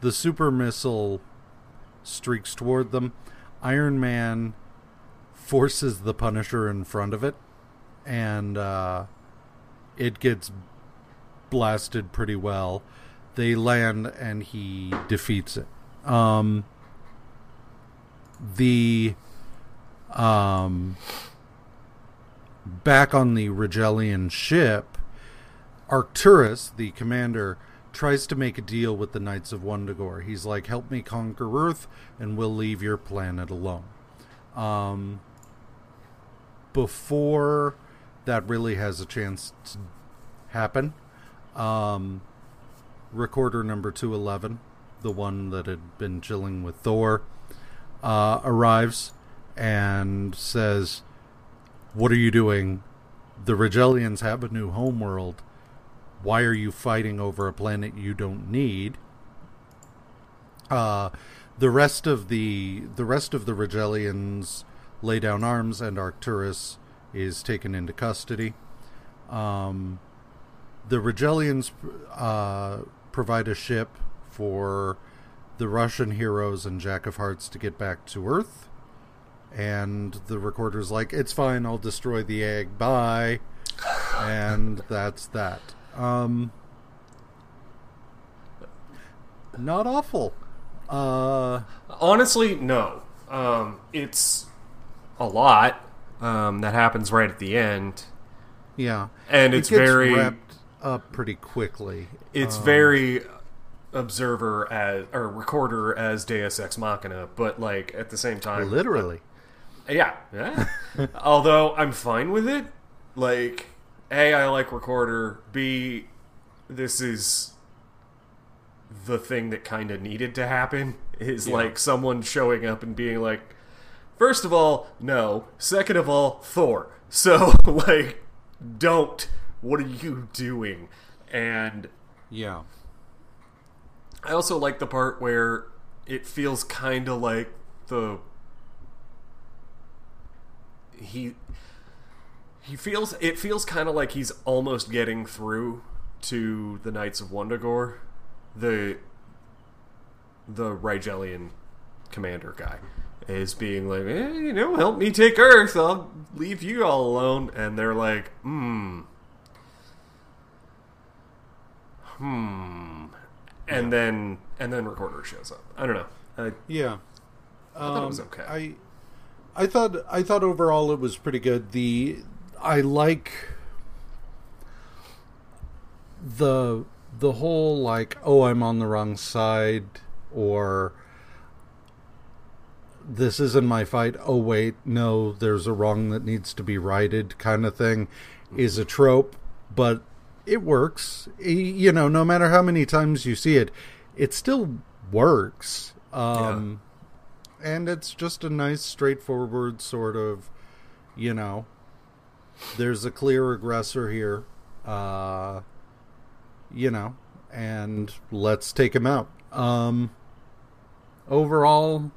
Speaker 1: the super missile streaks toward them. Iron Man forces the Punisher in front of it, and uh, it gets blasted pretty well. They land, and he defeats it. Um, the um, back on the Rigellian ship, Arcturus, the commander, tries to make a deal with the Knights of Wundagore. He's like, "Help me conquer Earth, and we'll leave your planet alone." Um, before that really has a chance to happen, um, recorder number two eleven, the one that had been chilling with Thor, uh, arrives and says, "What are you doing? The Rigellians have a new homeworld. Why are you fighting over a planet you don't need?" Uh, the rest of the the rest of the Rigellians lay down arms, and Arcturus is taken into custody. Um, the Rigellians uh, provide a ship for the Russian heroes and Jack of Hearts to get back to Earth. And the recorder's like, it's fine, I'll destroy the egg, bye. and that's that. Um, not awful. Uh,
Speaker 2: Honestly, no. Um, it's a lot um, that happens right at the end,
Speaker 1: yeah.
Speaker 2: and
Speaker 1: It
Speaker 2: it's
Speaker 1: gets
Speaker 2: very
Speaker 1: wrapped up pretty quickly.
Speaker 2: it's
Speaker 1: Um,
Speaker 2: very observer as or recorder as Deus Ex Machina, but like at the same time,
Speaker 1: literally.
Speaker 2: Yeah, yeah. Although I'm fine with it. Like, A, I like Recorder. B, this is the thing that kind of needed to happen. Is like someone showing up and being like, first of all, no. Second of all, Thor. So, like, don't. What are you doing? And
Speaker 1: Yeah.
Speaker 2: I also like the part where it feels kind of like the he he feels it feels kind of like he's almost getting through to the Knights of Wundagore, the the Rigellian commander guy is being like, eh, you know, help me take Earth. I'll leave you all alone. And they're like, hmm, hmm. And then and then Recorder shows up. I don't know. I,
Speaker 1: Yeah.
Speaker 2: I thought it was
Speaker 1: Um,
Speaker 2: okay.
Speaker 1: I I thought I thought overall it was pretty good. The I like the the whole like oh I'm on the wrong side or this isn't my fight. Oh wait, no, there's a wrong that needs to be righted kind of thing is a trope, but it works. You know, no matter how many times you see it, it still works. Um and it's just a nice straightforward sort of you know there's a clear aggressor here uh you know and let's take him out um overall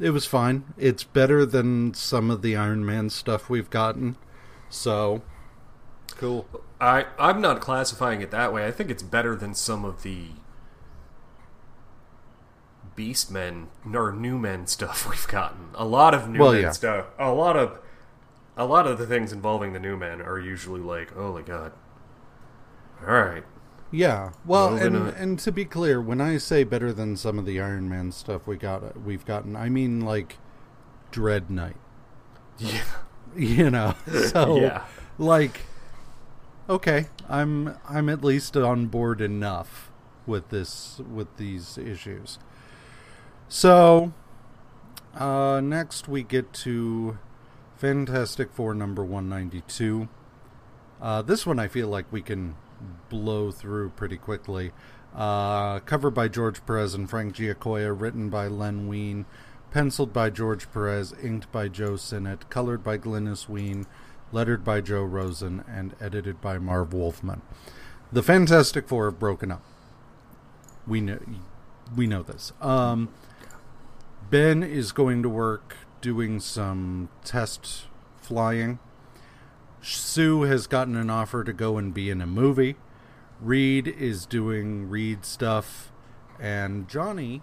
Speaker 1: it was fine it's better than some of the iron man stuff we've gotten so cool
Speaker 2: I I'm not classifying it that way. I think it's better than some of the Beastmen or New Men stuff we've gotten. A lot of New
Speaker 1: Well,
Speaker 2: Men
Speaker 1: yeah.
Speaker 2: stuff. A lot of a lot of the things involving the New Men are usually like, oh my god. All right.
Speaker 1: Yeah. Well, and
Speaker 2: on.
Speaker 1: and to be clear, when I say better than some of the Iron Man stuff we got we've gotten, I mean like Dread Knight.
Speaker 2: Yeah.
Speaker 1: You know. So
Speaker 2: Yeah.
Speaker 1: like okay, I'm I'm at least on board enough with this with these issues. So uh next we get to Fantastic Four number 192. Uh, this one I feel like we can blow through pretty quickly. Uh, covered by George Perez and Frank Giacoia, written by Len Wein, penciled by George Perez, inked by Joe Sinnott, colored by Glynis Wein, lettered by Joe Rosen, and edited by Marv Wolfman. The Fantastic Four have broken up. We know, we know this. Um, Ben is going to work doing some test flying. Sue has gotten an offer to go and be in a movie. Reed is doing Reed stuff. And Johnny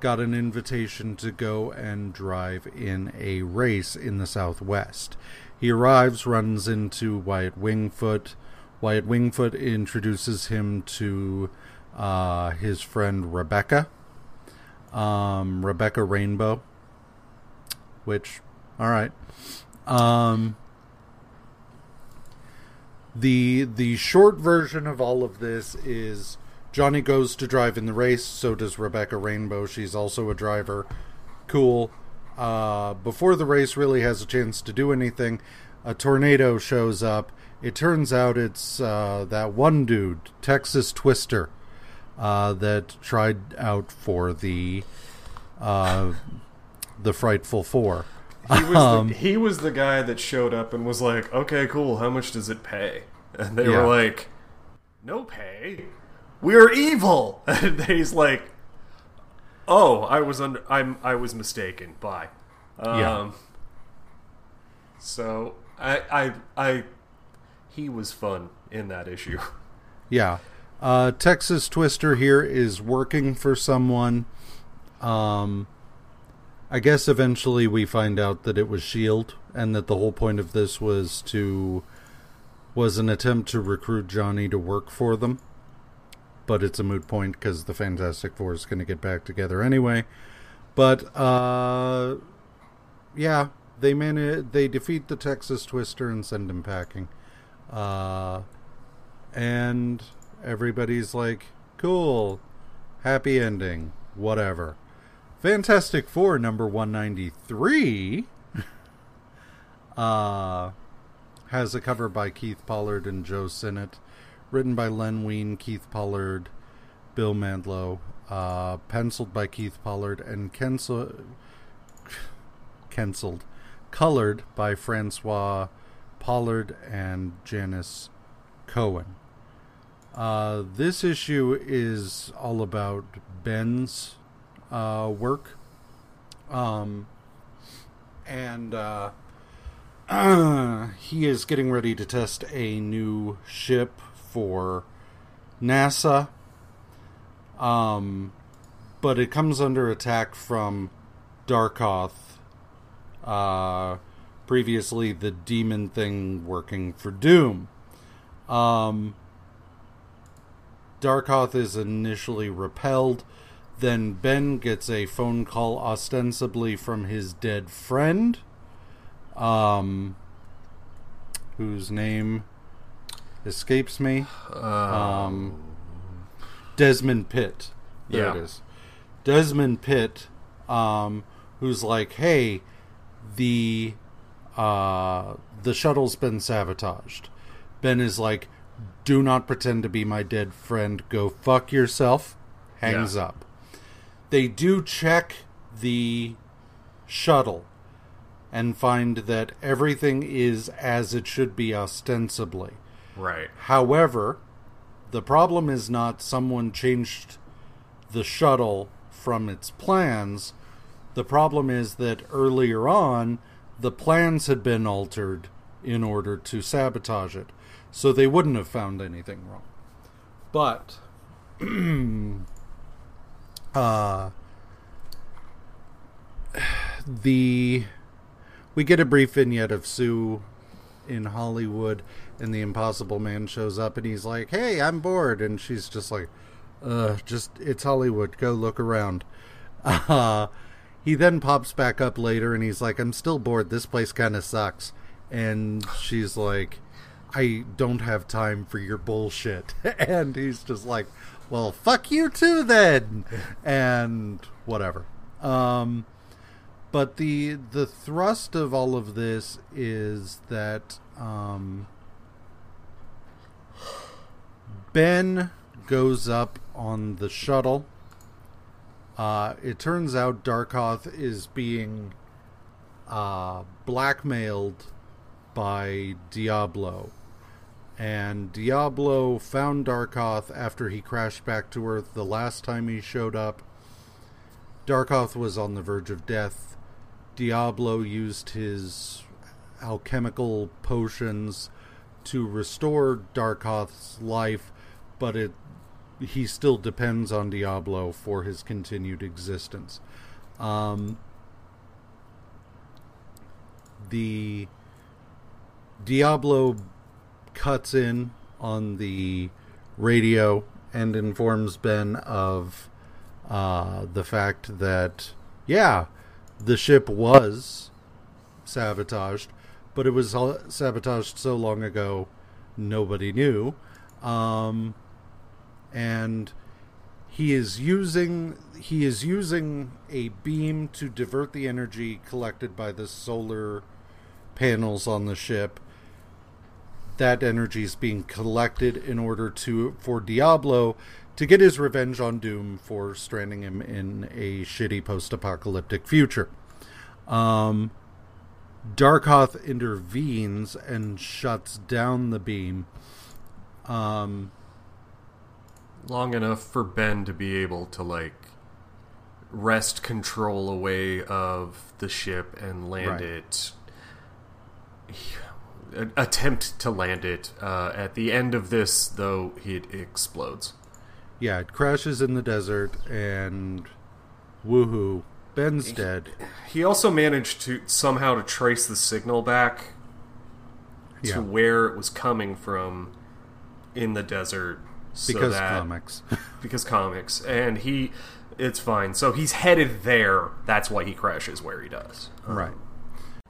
Speaker 1: got an invitation to go and drive in a race in the Southwest. He arrives, runs into Wyatt Wingfoot. Wyatt Wingfoot introduces him to uh, his friend Rebecca, um, Rebecca Rainbow. Which, all right. Um, the the short version of all of this is Johnny goes to drive in the race. So does Rebecca Rainbow. She's also a driver. Cool. Uh, before the race really has a chance to do anything, a tornado shows up. It turns out it's uh, that one dude, Texas Twister, uh, that tried out for the uh, the Frightful Four.
Speaker 2: He was
Speaker 1: Um,
Speaker 2: the, he was the guy that showed up and was like, "Okay, cool. How much does it pay?" And they
Speaker 1: Yeah.
Speaker 2: were like, "No pay. We're evil." And he's like, "Oh, I was under. I'm. I was mistaken. Bye." Um,
Speaker 1: Yeah.
Speaker 2: So I. I. I. He was fun in that issue.
Speaker 1: Yeah. Uh, Texas Twister here is working for someone. Um, I guess eventually we find out that it was Shield, and that the whole point of this was to was an attempt to recruit Johnny to work for them. But it's a moot point because the Fantastic Four is going to get back together anyway. But uh, yeah, they man they defeat the Texas Twister and send him packing. Uh, and everybody's like, "Cool, happy ending, whatever." Fantastic Four number 193 uh, has a cover by Keith Pollard and Joe Sinnott, written by Len Wein, Keith Pollard, Bill Mantlo, uh, penciled by Keith Pollard, and cancel- cancelled, colored by Francois Pollard and Janice Cohen. Uh, this issue is all about Ben's uh, work. Um, and uh, he is getting ready to test a new ship for NASA. Um, but it comes under attack from Darkoth, uh, previously the demon thing working for Doom. Um, Darkoth is initially repelled. Then Ben gets a phone call ostensibly from his dead friend, um, whose name escapes me. Um, Desmond Pitt. There
Speaker 2: Yeah.
Speaker 1: it is. Desmond Pitt, um, who's like, "Hey, the uh, the shuttle's been sabotaged." Ben is like, "Do not pretend to be my dead friend. Go fuck yourself." Hangs
Speaker 2: Yeah.
Speaker 1: up. They do check the shuttle and find that everything is as it should be ostensibly.
Speaker 2: Right.
Speaker 1: However, the problem is not someone changed the shuttle from its plans. The problem is that earlier on, the plans had been altered in order to sabotage it. So they wouldn't have found anything wrong. But, uh, the we get a brief vignette of Sue in Hollywood, and the Impossible Man shows up, and he's like, "Hey, I'm bored," and she's just like, "Uh, just it's Hollywood. Go look around." Uh, he then pops back up later, and he's like, "I'm still bored. This place kind of sucks." And she's like, "I don't have time for your bullshit," and he's just like, "Well, fuck you too, then," and whatever. Um, but the the thrust of all of this is that um, Ben goes up on the shuttle. Uh, it turns out Darkoth is being uh, blackmailed by Diablo. And Diablo found Darkoth after he crashed back to Earth the last time he showed up. Darkoth was on the verge of death. Diablo used his alchemical potions to restore Darkoth's life, but it he still depends on Diablo for his continued existence. Um, the Diablo cuts in on the radio and informs Ben of uh, the fact that, yeah, the ship was sabotaged, but it was sabotaged so long ago nobody knew. Um, and he is using he is using a beam to divert the energy collected by the solar panels on the ship that energy is being collected in order to for Diablo to get his revenge on Doom for stranding him in a shitty post-apocalyptic future. Um, Darkoth intervenes and shuts down the beam. Um,
Speaker 2: Long enough for Ben to be able to like wrest control away of the ship and land
Speaker 1: Right.
Speaker 2: it attempt to land it. Uh, at the end of this, though, it explodes.
Speaker 1: Yeah, it crashes in the desert, and woohoo, Ben's dead.
Speaker 2: He also managed to somehow to trace the signal back
Speaker 1: Yeah.
Speaker 2: to where it was coming from in the desert. So
Speaker 1: Because
Speaker 2: that,
Speaker 1: comics.
Speaker 2: because comics, and he, it's fine. So he's headed there. That's why he crashes where he does.
Speaker 1: right.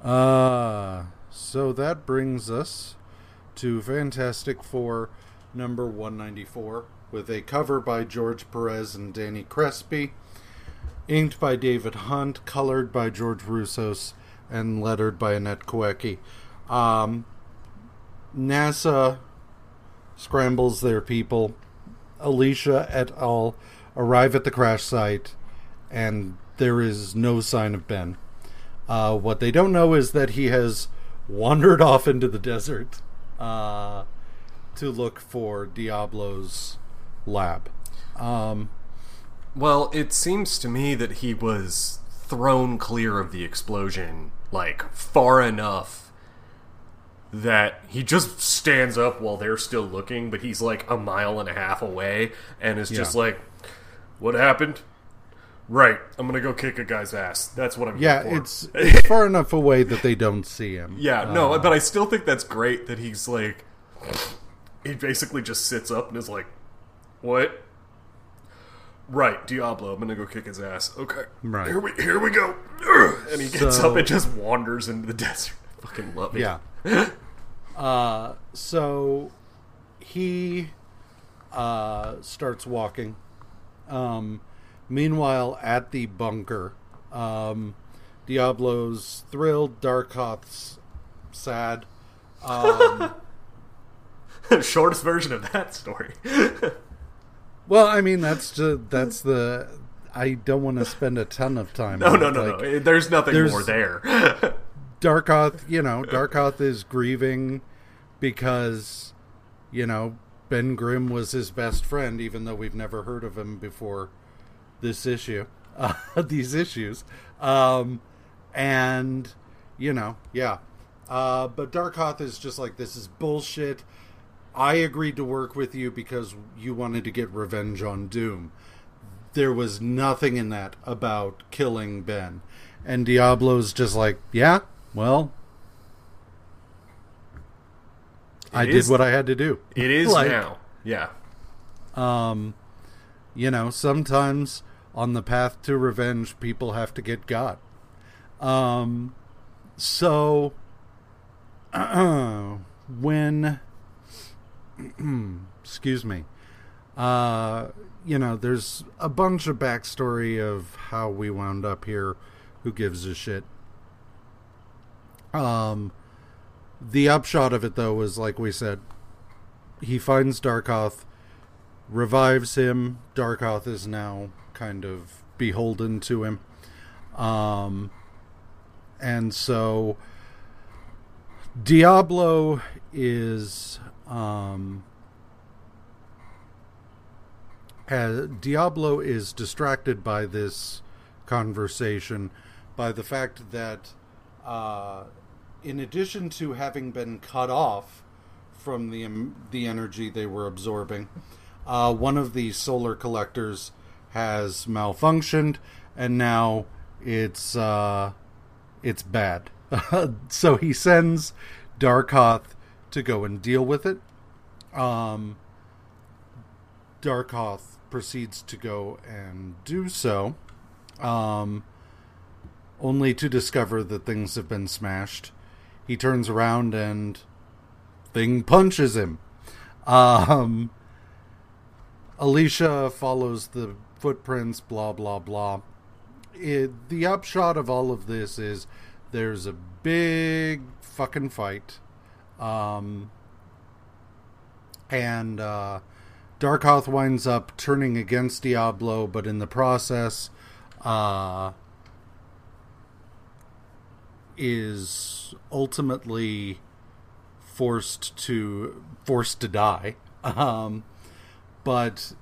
Speaker 1: Uh, so that brings us to Fantastic Four number 194 with a cover by George Perez and Danny Crespi, inked by David Hunt, colored by George Roussos, and lettered by Annette Kawecki. Um, NASA scrambles their people. Alicia et al. arrive at the crash site, and there is no sign of Ben. Uh, what they don't know is that he has wandered off into the desert uh, to look for Diablo's lab. Um,
Speaker 2: Well, it seems to me that he was thrown clear of the explosion, like far enough that he just stands up while they're still looking, but he's like a mile and a half away and is just like, What happened? Right, I'm gonna go kick a guy's ass. That's what I'm
Speaker 1: yeah, it's it's far enough away that they don't see him.
Speaker 2: Yeah, no, but I still think that's great that he's like he basically just sits up and is like, "What?" Right, Diablo. I'm gonna go kick his ass. Okay,
Speaker 1: Right.
Speaker 2: Here we here we go. And he gets
Speaker 1: So-
Speaker 2: up and just wanders into the desert. I fucking love it.
Speaker 1: Yeah. uh, so he uh, starts walking. Um, meanwhile, at the bunker, um, Diablo's thrilled, Darkoth's sad. Um,
Speaker 2: Shortest version of that story.
Speaker 1: well, I mean that's just, that's the. I don't want to spend a ton of time.
Speaker 2: no,
Speaker 1: on
Speaker 2: no, no,
Speaker 1: Like,
Speaker 2: no. There's nothing
Speaker 1: there's-
Speaker 2: more there.
Speaker 1: Darkoth, you know, Darkoth is grieving because, you know, Ben Grimm was his best friend, even though we've never heard of him before this issue, uh, these issues. Um, and, you know, yeah. Uh, but Darkoth is just like, this is bullshit. I agreed to work with you because you wanted to get revenge on Doom. There was nothing in that about killing Ben. And Diablo's just like, yeah, well, I
Speaker 2: It
Speaker 1: did
Speaker 2: is-
Speaker 1: what I had to do.
Speaker 2: it is
Speaker 1: Like,
Speaker 2: now. Yeah.
Speaker 1: Um, you know, sometimes on the path to revenge, people have to get got. Um, so when, excuse me, uh, you know, there's a bunch of backstory of how we wound up here. Who gives a shit? Um, the upshot of it, though, was like we said, he finds Darkoth, revives him. Darkoth is now kind of beholden to him. Um, and so Diablo is um, has, Diablo is distracted by this conversation by the fact that uh, in addition to having been cut off from the the energy they were absorbing, uh, one of the solar collectors has malfunctioned, and now it's uh, it's bad. so he sends Darkoth to go and deal with it. Um, Darkoth proceeds to go and do so, um, only to discover that things have been smashed. He turns around and thing punches him. Um, Alicia follows the footprints, blah, blah, blah. It, the upshot of all of this is there's a big fucking fight. Um, and uh, Darkoth winds up turning against Diablo, but in the process, uh, is ultimately forced to forced to die. Um, but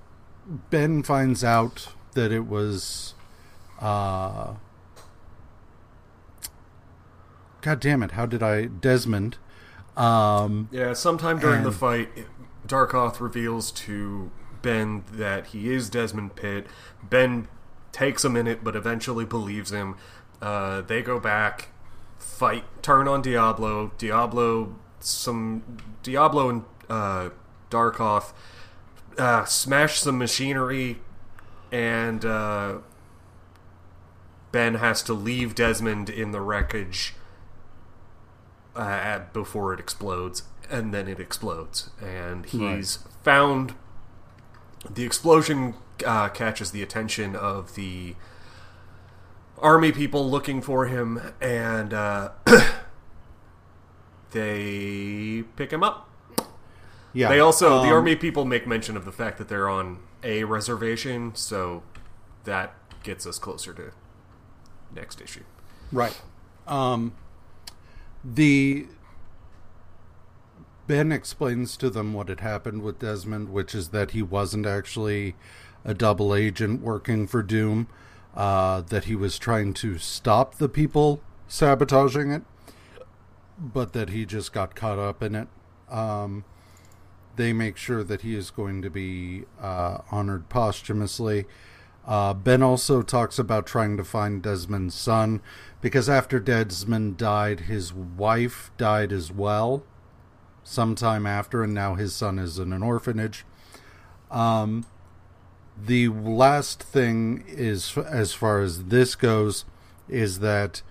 Speaker 1: Ben finds out that it was, uh, God damn it! How did I Desmond? Um,
Speaker 2: Yeah, sometime during the fight, Darkoth reveals to Ben that he is Desmond Pitt. Ben takes a minute, but eventually believes him. Uh, they go back, fight, turn on Diablo. Diablo, some Diablo and uh, Darkoth uh, smash some machinery, and uh, Ben has to leave Desmond in the wreckage uh, at- before it explodes, and then it explodes, and he's found. The explosion uh, catches the attention of the army people looking for him, and uh, they pick him up.
Speaker 1: Yeah.
Speaker 2: They also the
Speaker 1: um,
Speaker 2: army people make mention of the fact that they're on a reservation, so that gets us closer to next issue.
Speaker 1: Right. Um, the Ben explains to them what had happened with Desmond, which is that he wasn't actually a double agent working for Doom, uh, that he was trying to stop the people sabotaging it, but that he just got caught up in it. Um, they make sure that he is going to be uh, honored posthumously. Uh, ben also talks about trying to find Desmond's son because after Desmond died, his wife died as well sometime after, and now his son is in an orphanage. Um, the last thing is, as far as this goes, is that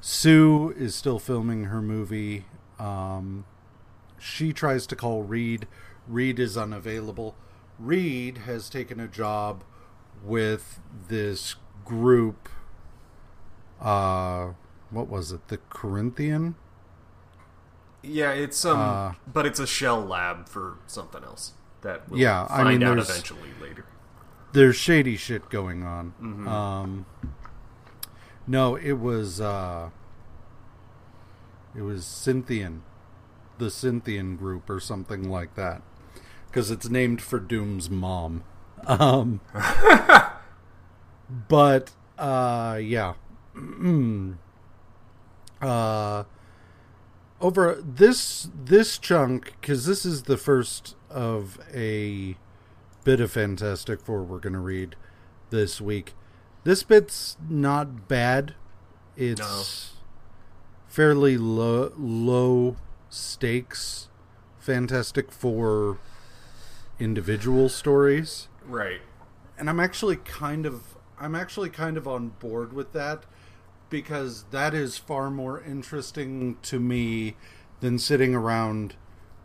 Speaker 1: Sue is still filming her movie. Um, she tries to call Reed. Reed is unavailable. Reed has taken a job with this group. Uh, what was it? The Corinthian?
Speaker 2: Yeah, it's um,
Speaker 1: Uh,
Speaker 2: but it's a shell lab for something else that we'll
Speaker 1: Yeah, I
Speaker 2: find
Speaker 1: mean,
Speaker 2: out eventually later.
Speaker 1: There's shady shit going on. Um, no, it was uh, it was Cynthian, the Cynthian group or something like that, because it's named for Doom's mom. Um, but uh, yeah, uh, over this this chunk because this is the first of a bit of Fantastic Four we're going to read this week. This bit's not bad. It's fairly low, low stakes Fantastic Four individual stories.
Speaker 2: Right.
Speaker 1: And I'm actually kind of I'm actually kind of on board with that because that is far more interesting to me than sitting around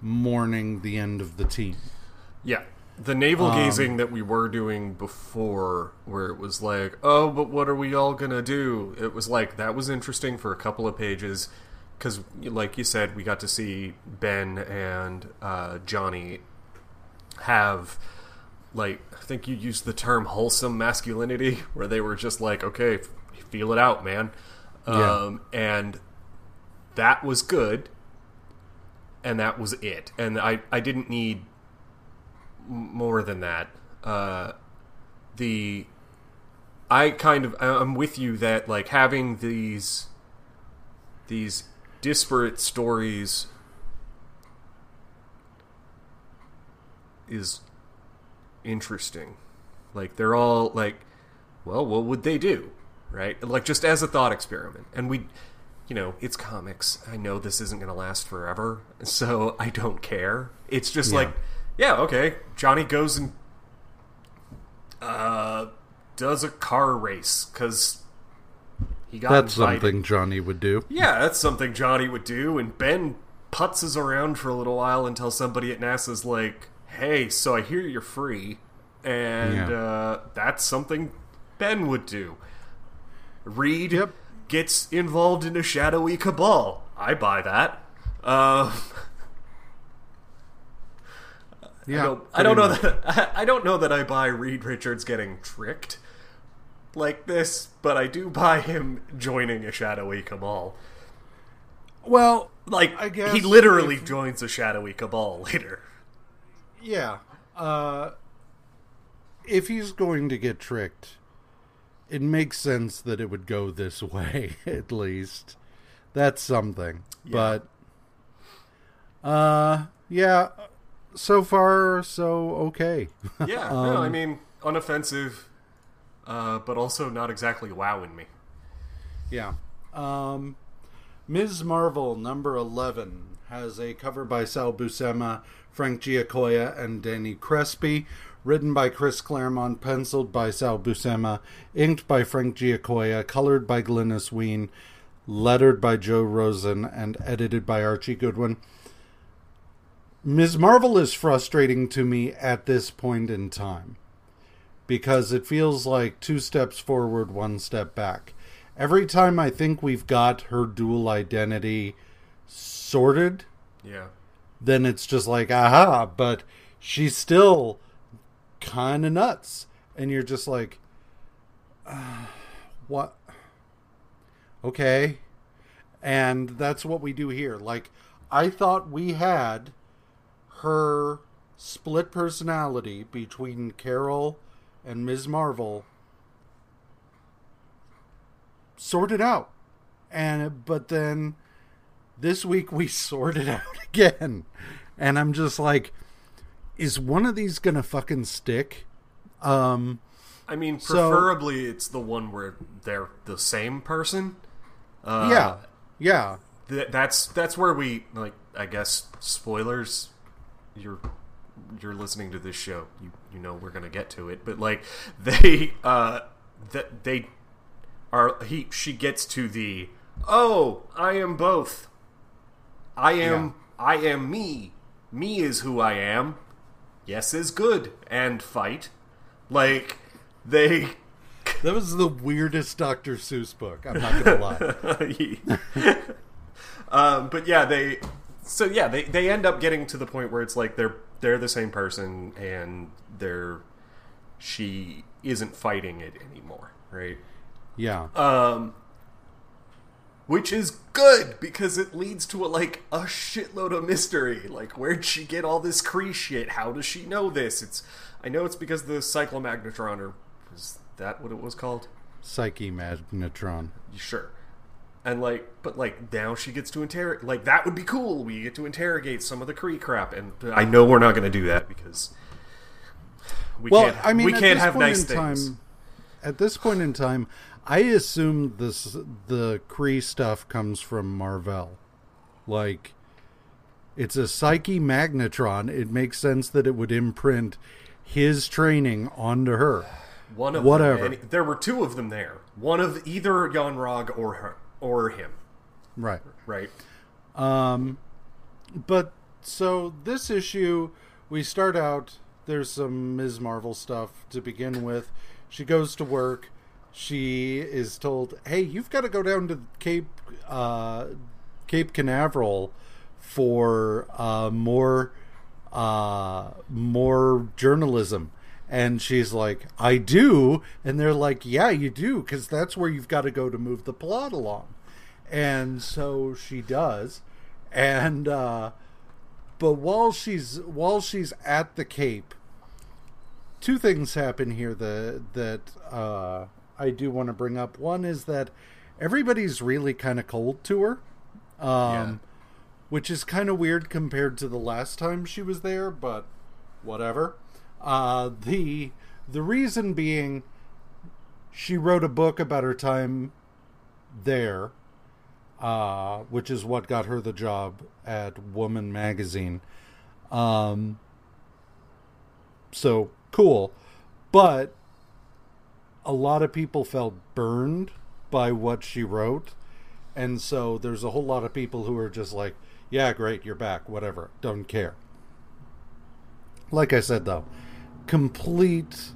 Speaker 1: mourning the end of the team.
Speaker 2: Yeah. The navel
Speaker 1: Um,
Speaker 2: gazing that we were doing before, where it was like, oh, but what are we all gonna do? It was like, that was interesting for a couple of pages, because, like you said, we got to see Ben and uh, Johnny have, like, I think you used the term wholesome masculinity, where they were just like, okay, feel it out, man.
Speaker 1: Yeah.
Speaker 2: Um, and that was good, and that was it. And I, I didn't need more than that. Uh, the I kind of I'm with you that like having these these disparate stories is interesting. Like they're all like, well, what would they do, right? Like just as a thought experiment, and we. You know, it's comics. I know this isn't going to last forever, so I don't care. It's just
Speaker 1: Yeah.
Speaker 2: like, yeah, okay. Johnny goes and uh, does a car race because he got
Speaker 1: That's
Speaker 2: invited.
Speaker 1: something Johnny would do.
Speaker 2: Yeah, that's something Johnny would do. And Ben putzes around for a little while until somebody at NASA's like, "Hey, so I hear you're free," and
Speaker 1: Yeah.
Speaker 2: uh, that's something Ben would do. Reed
Speaker 1: Yep.
Speaker 2: gets involved in a shadowy cabal. I buy that. Um,
Speaker 1: Yeah,
Speaker 2: I don't, I don't know
Speaker 1: much.
Speaker 2: that I don't know that I buy Reed Richards getting tricked like this, but I do buy him joining a shadowy cabal.
Speaker 1: Well,
Speaker 2: Like
Speaker 1: I guess
Speaker 2: he literally
Speaker 1: if-
Speaker 2: joins a shadowy cabal later.
Speaker 1: yeah. Uh, if he's going to get tricked, it makes sense that it would go this way, at least. That's something. But Uh, yeah. So far, so okay.
Speaker 2: Yeah, no, I mean unoffensive, uh, but also not exactly wowing me.
Speaker 1: Yeah. Um, Ms. Marvel, number 11, has a cover by Sal Buscema, Frank Giacoia, and Danny Crespi. Written by Chris Claremont, penciled by Sal Buscema, inked by Frank Giacoia, colored by Glynis Wein, lettered by Joe Rosen, and edited by Archie Goodwin. Ms. Marvel is frustrating to me at this point in time because it feels like two steps forward, one step back. Every time I think we've got her dual identity sorted,
Speaker 2: Yeah.
Speaker 1: then it's just like, aha, but she's still kind of nuts. And you're just like, uh, what? Okay. And that's what we do here. Like, I thought we had her split personality between Carol and Ms. Marvel sorted out. And but then this week we sorted out again. And I'm just like is one of these going to fucking stick? Um
Speaker 2: I mean,
Speaker 1: So-
Speaker 2: preferably it's the one where they're the same person. Uh,
Speaker 1: yeah. Yeah.
Speaker 2: th- that's that's where we like. I guess spoilers. You're you're listening to this show. You you know we're gonna get to it, but like they uh that they are he she gets to the oh I am both. I am I am me. Me is who I am. Yes is good and fight. Like they
Speaker 1: That was the weirdest Dr. Seuss book. I'm not going to lie.
Speaker 2: um, but yeah, they so yeah they they end up getting to the point where it's like they're they're the same person and they're she isn't fighting it anymore, right?
Speaker 1: Yeah.
Speaker 2: Um, which is good because it leads to a like a shitload of mystery. Like, where'd she get all this Kree shit? How does she know this? It's I know it's because the cyclomagnetron or is that what it was called?
Speaker 1: Psyche Magnitron.
Speaker 2: Sure. And like, but like now she gets to interrogate. Like that would be cool. We get to interrogate some of the Kree crap, and I know we're not going to do that because we
Speaker 1: Well,
Speaker 2: can't.
Speaker 1: I mean,
Speaker 2: we can't have nice things.
Speaker 1: time, at this point in time, I assume this the Kree stuff comes from Marvel. Like, it's a Psyche Magnitron. It makes sense that it would imprint his training onto her.
Speaker 2: One of
Speaker 1: Whatever.
Speaker 2: Them, there were two of them there. One of either Yon-Rogg or her or him.
Speaker 1: Right.
Speaker 2: Right.
Speaker 1: Um, But so this issue, we start out. There's some Ms. Marvel stuff to begin with. She goes to work. She is told, "Hey, you've got to go down to Cape uh, Cape Canaveral for uh, more uh, more journalism." And she's like, "I do," and they're like, "Yeah, you do, because that's where you've got to go to move the plot along." And so she does, and uh, but while she's while she's at the Cape, two things happen here that that uh, I do want to bring up. One is that everybody's really kind of cold to her, um,
Speaker 2: Yeah.
Speaker 1: which is kind of weird compared to the last time she was there. But whatever. Uh, the the reason being, she wrote a book about her time there, uh, which is what got her the job at Woman Magazine. Um, so cool, but a lot of people felt burned by what she wrote, and so there's a whole lot of people who are just like, "Yeah, great, you're back, whatever, don't care." Like I said, though, complete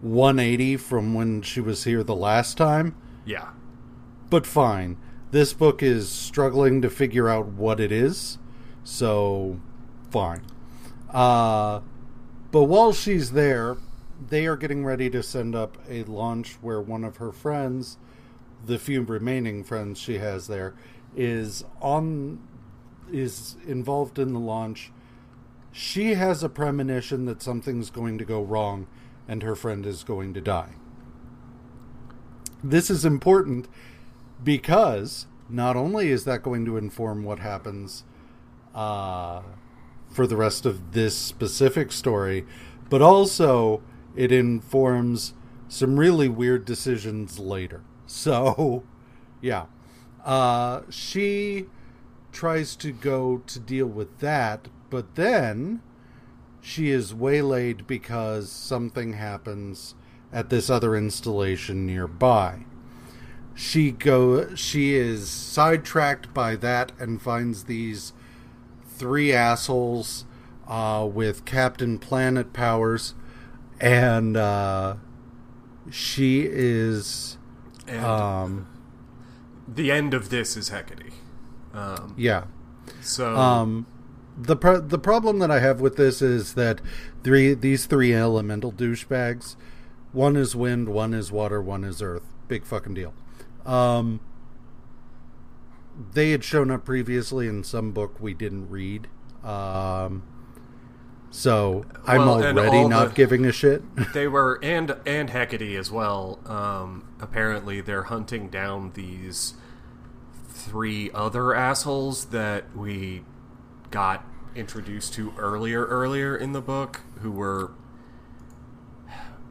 Speaker 1: 180 from when she was here the last time
Speaker 2: Yeah.
Speaker 1: but fine. This book is struggling to figure out what it is, so fine. Uh, but while she's there, they are getting ready to send up a launch where one of her friends, the few remaining friends she has there, is on is involved in the launch. She has a premonition that something's going to go wrong and her friend is going to die. This is important because not only is that going to inform what happens uh, for the rest of this specific story, but also it informs some really weird decisions later. So, yeah. Uh, she tries to go to deal with that, but then she is waylaid because something happens at this other installation nearby. She go she is sidetracked by that and finds these three assholes uh, with Captain Planet powers, and uh, she is
Speaker 2: And
Speaker 1: um,
Speaker 2: the end of this is Hecate. Um,
Speaker 1: yeah.
Speaker 2: so
Speaker 1: Um, the pro- the problem that I have with this is that three these three elemental douchebags, one is wind, one is water, one is earth. Big fucking deal. Um, they had shown up previously in some book we didn't read. Um, so I'm
Speaker 2: Well,
Speaker 1: already not
Speaker 2: the-
Speaker 1: giving a shit.
Speaker 2: they were and and Hecate as well. Um, apparently, they're hunting down these three other assholes that we got introduced to earlier earlier in the book, who were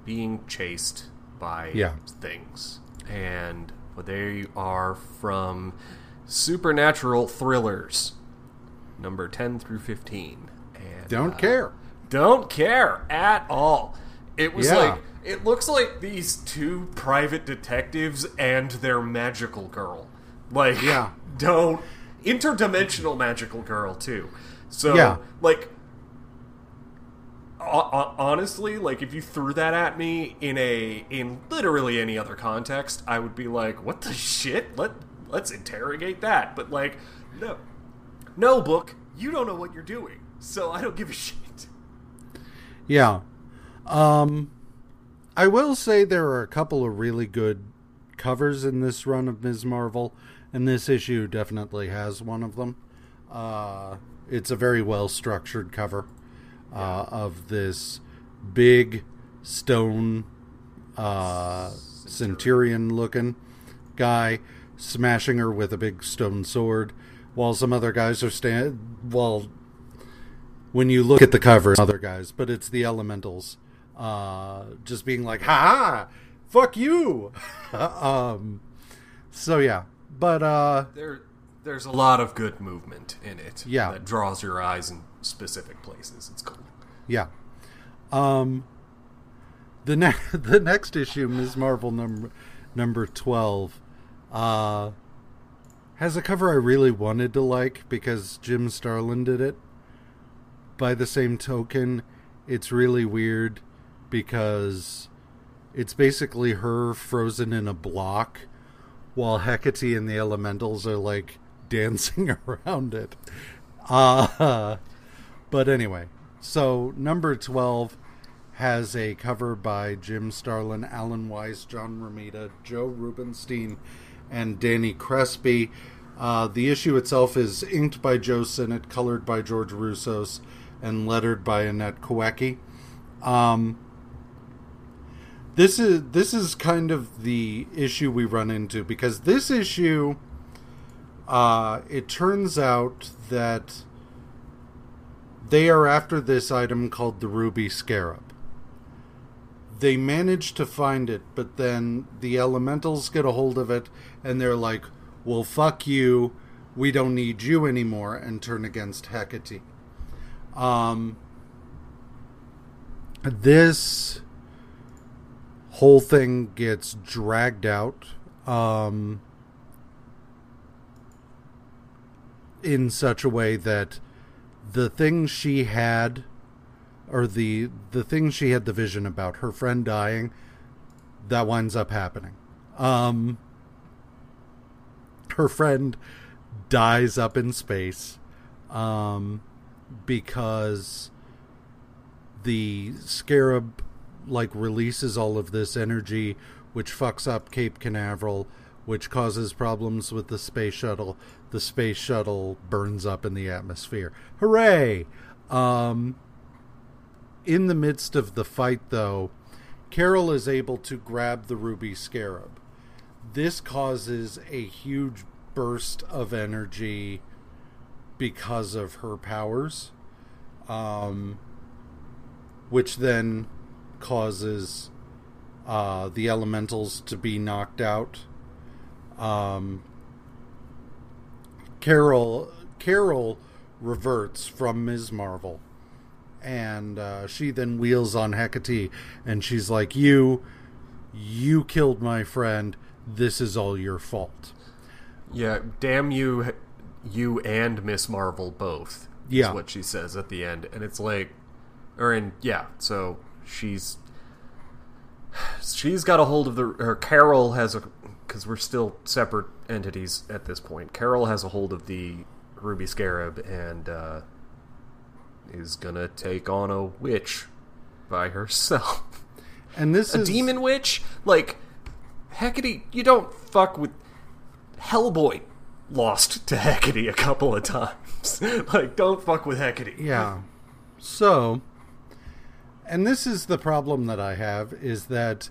Speaker 2: being chased by
Speaker 1: Yeah.
Speaker 2: things, and they are from supernatural thrillers, number ten through fifteen. And,
Speaker 1: Don't
Speaker 2: uh,
Speaker 1: care.
Speaker 2: don't care at all. It was
Speaker 1: Yeah.
Speaker 2: like it looks like these two private detectives and their magical girl. Like
Speaker 1: Yeah.
Speaker 2: don't interdimensional magical girl too. So
Speaker 1: Yeah.
Speaker 2: like ho- ho- honestly, like if you threw that at me in a in literally any other context, I would be like, "What the shit? Let let's interrogate that." But like, no, no book, you don't know what you're doing, so I don't give a shit.
Speaker 1: Yeah. Um I will say there are a couple of really good covers in this run of Ms. Marvel, and this issue definitely has one of them. Uh it's a very well structured cover uh, of this big stone uh centurion looking guy smashing her with a big stone sword while some other guys are stand while when you look at the cover, other guys, but it's the elementals, uh, just being like, "Ha "Ha, fuck you." um, so yeah, but uh,
Speaker 2: There, there's a lot of good movement in it.
Speaker 1: Yeah.
Speaker 2: that draws your eyes in specific places. It's cool.
Speaker 1: yeah, um, the next the next issue, Ms. Marvel number number twelve, uh, has a cover I really wanted to like because Jim Starlin did it. By the same token, it's really weird because it's basically her frozen in a block while Hecate and the elementals are like dancing around it. Uh, but anyway, so number 12 has a cover by Jim Starlin, Alan Weiss, John Romita, Joe Rubinstein, and Danny Crespi. Uh, the issue itself is inked by Joe Sinnott, colored by George Roussos, and lettered by Annette Kawecki. Um, this is this is kind of the issue we run into because this issue, uh, it turns out that they are after this item called the Ruby Scarab. They manage to find it, but then the elementals get a hold of it and they're like, well, fuck you. We don't need you anymore, and turn against Hecate. Um, this whole thing gets dragged out um, in such a way that the thing she had or the the thing she had the vision about her friend dying that winds up happening. Um her friend dies up in space um because the scarab like releases all of this energy which fucks up Cape Canaveral which causes problems with the space shuttle. The space shuttle burns up in the atmosphere. Hooray! Um in the midst of the fight though Carol is able to grab the ruby scarab. This causes a huge burst of energy because of her powers, um, which then causes uh, the elementals to be knocked out. Um, Carol Carol reverts from Ms. Marvel, and uh, she then wheels on Hecate, and she's like, "You, you killed my friend. This is all your fault."
Speaker 2: Yeah, damn you, you and Miss Marvel both.
Speaker 1: Yeah.
Speaker 2: is what she says at the end, and it's like, or in yeah. So she's she's got a hold of the or Carol has a because we're still separate entities at this point. Carol has a hold of the Ruby Scarab and uh, is gonna take on a witch by herself.
Speaker 1: And this
Speaker 2: a
Speaker 1: is
Speaker 2: demon witch? Like Hecate, you don't fuck with Hellboy. Lost to Hecate a couple of times. like, don't fuck with Hecate.
Speaker 1: Yeah. So, and this is the problem that I have is that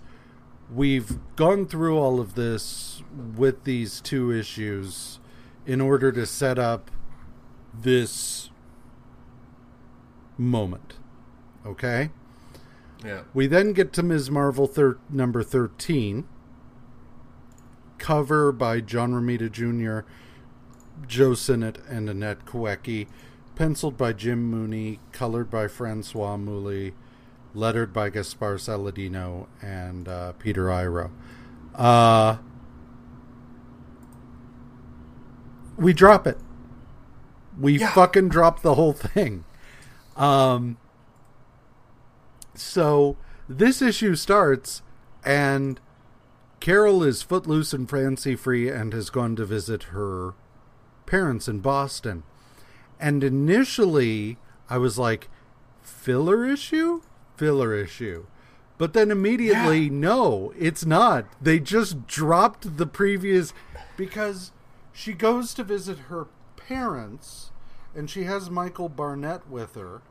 Speaker 1: we've gone through all of this with these two issues in order to set up this moment. Okay?
Speaker 2: Yeah.
Speaker 1: We then get to Ms. Marvel thir- number 13, cover by John Romita Jr., Joe Sinnott, and Annette Kawecki, penciled by Jim Mooney, colored by Francois Mouly, lettered by Gaspar Saladino and uh, Peter Iro. Uh, we drop it. We
Speaker 2: Yeah.
Speaker 1: fucking drop the whole thing. Um, so this issue starts, and Carol is footloose and fancy free and has gone to visit her parents in Boston. And initially, I was like, filler issue? Filler issue. But then immediately, no, it's not. They just dropped the previous because she goes to visit her parents and she has Michael Barnett with her,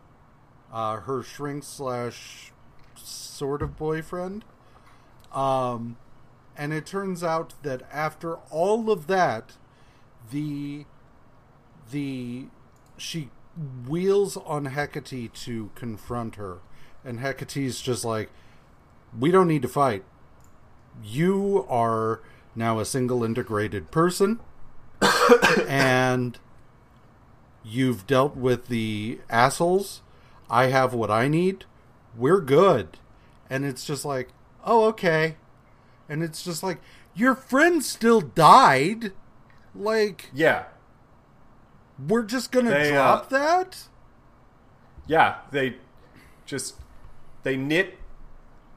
Speaker 1: uh, her shrink slash sort of boyfriend. Um, and it turns out that after all of that, the the she wheels on Hecate to confront her, and Hecate's just like, "We don't need to fight. You are now a single integrated person, and you've dealt with the assholes. I have what I need. We're good." And it's just like, "Oh, okay." And it's just like, "Your friend still died." Like,
Speaker 2: Yeah.
Speaker 1: we're just gonna
Speaker 2: They,
Speaker 1: drop
Speaker 2: uh,
Speaker 1: that?
Speaker 2: Yeah. They just they knit.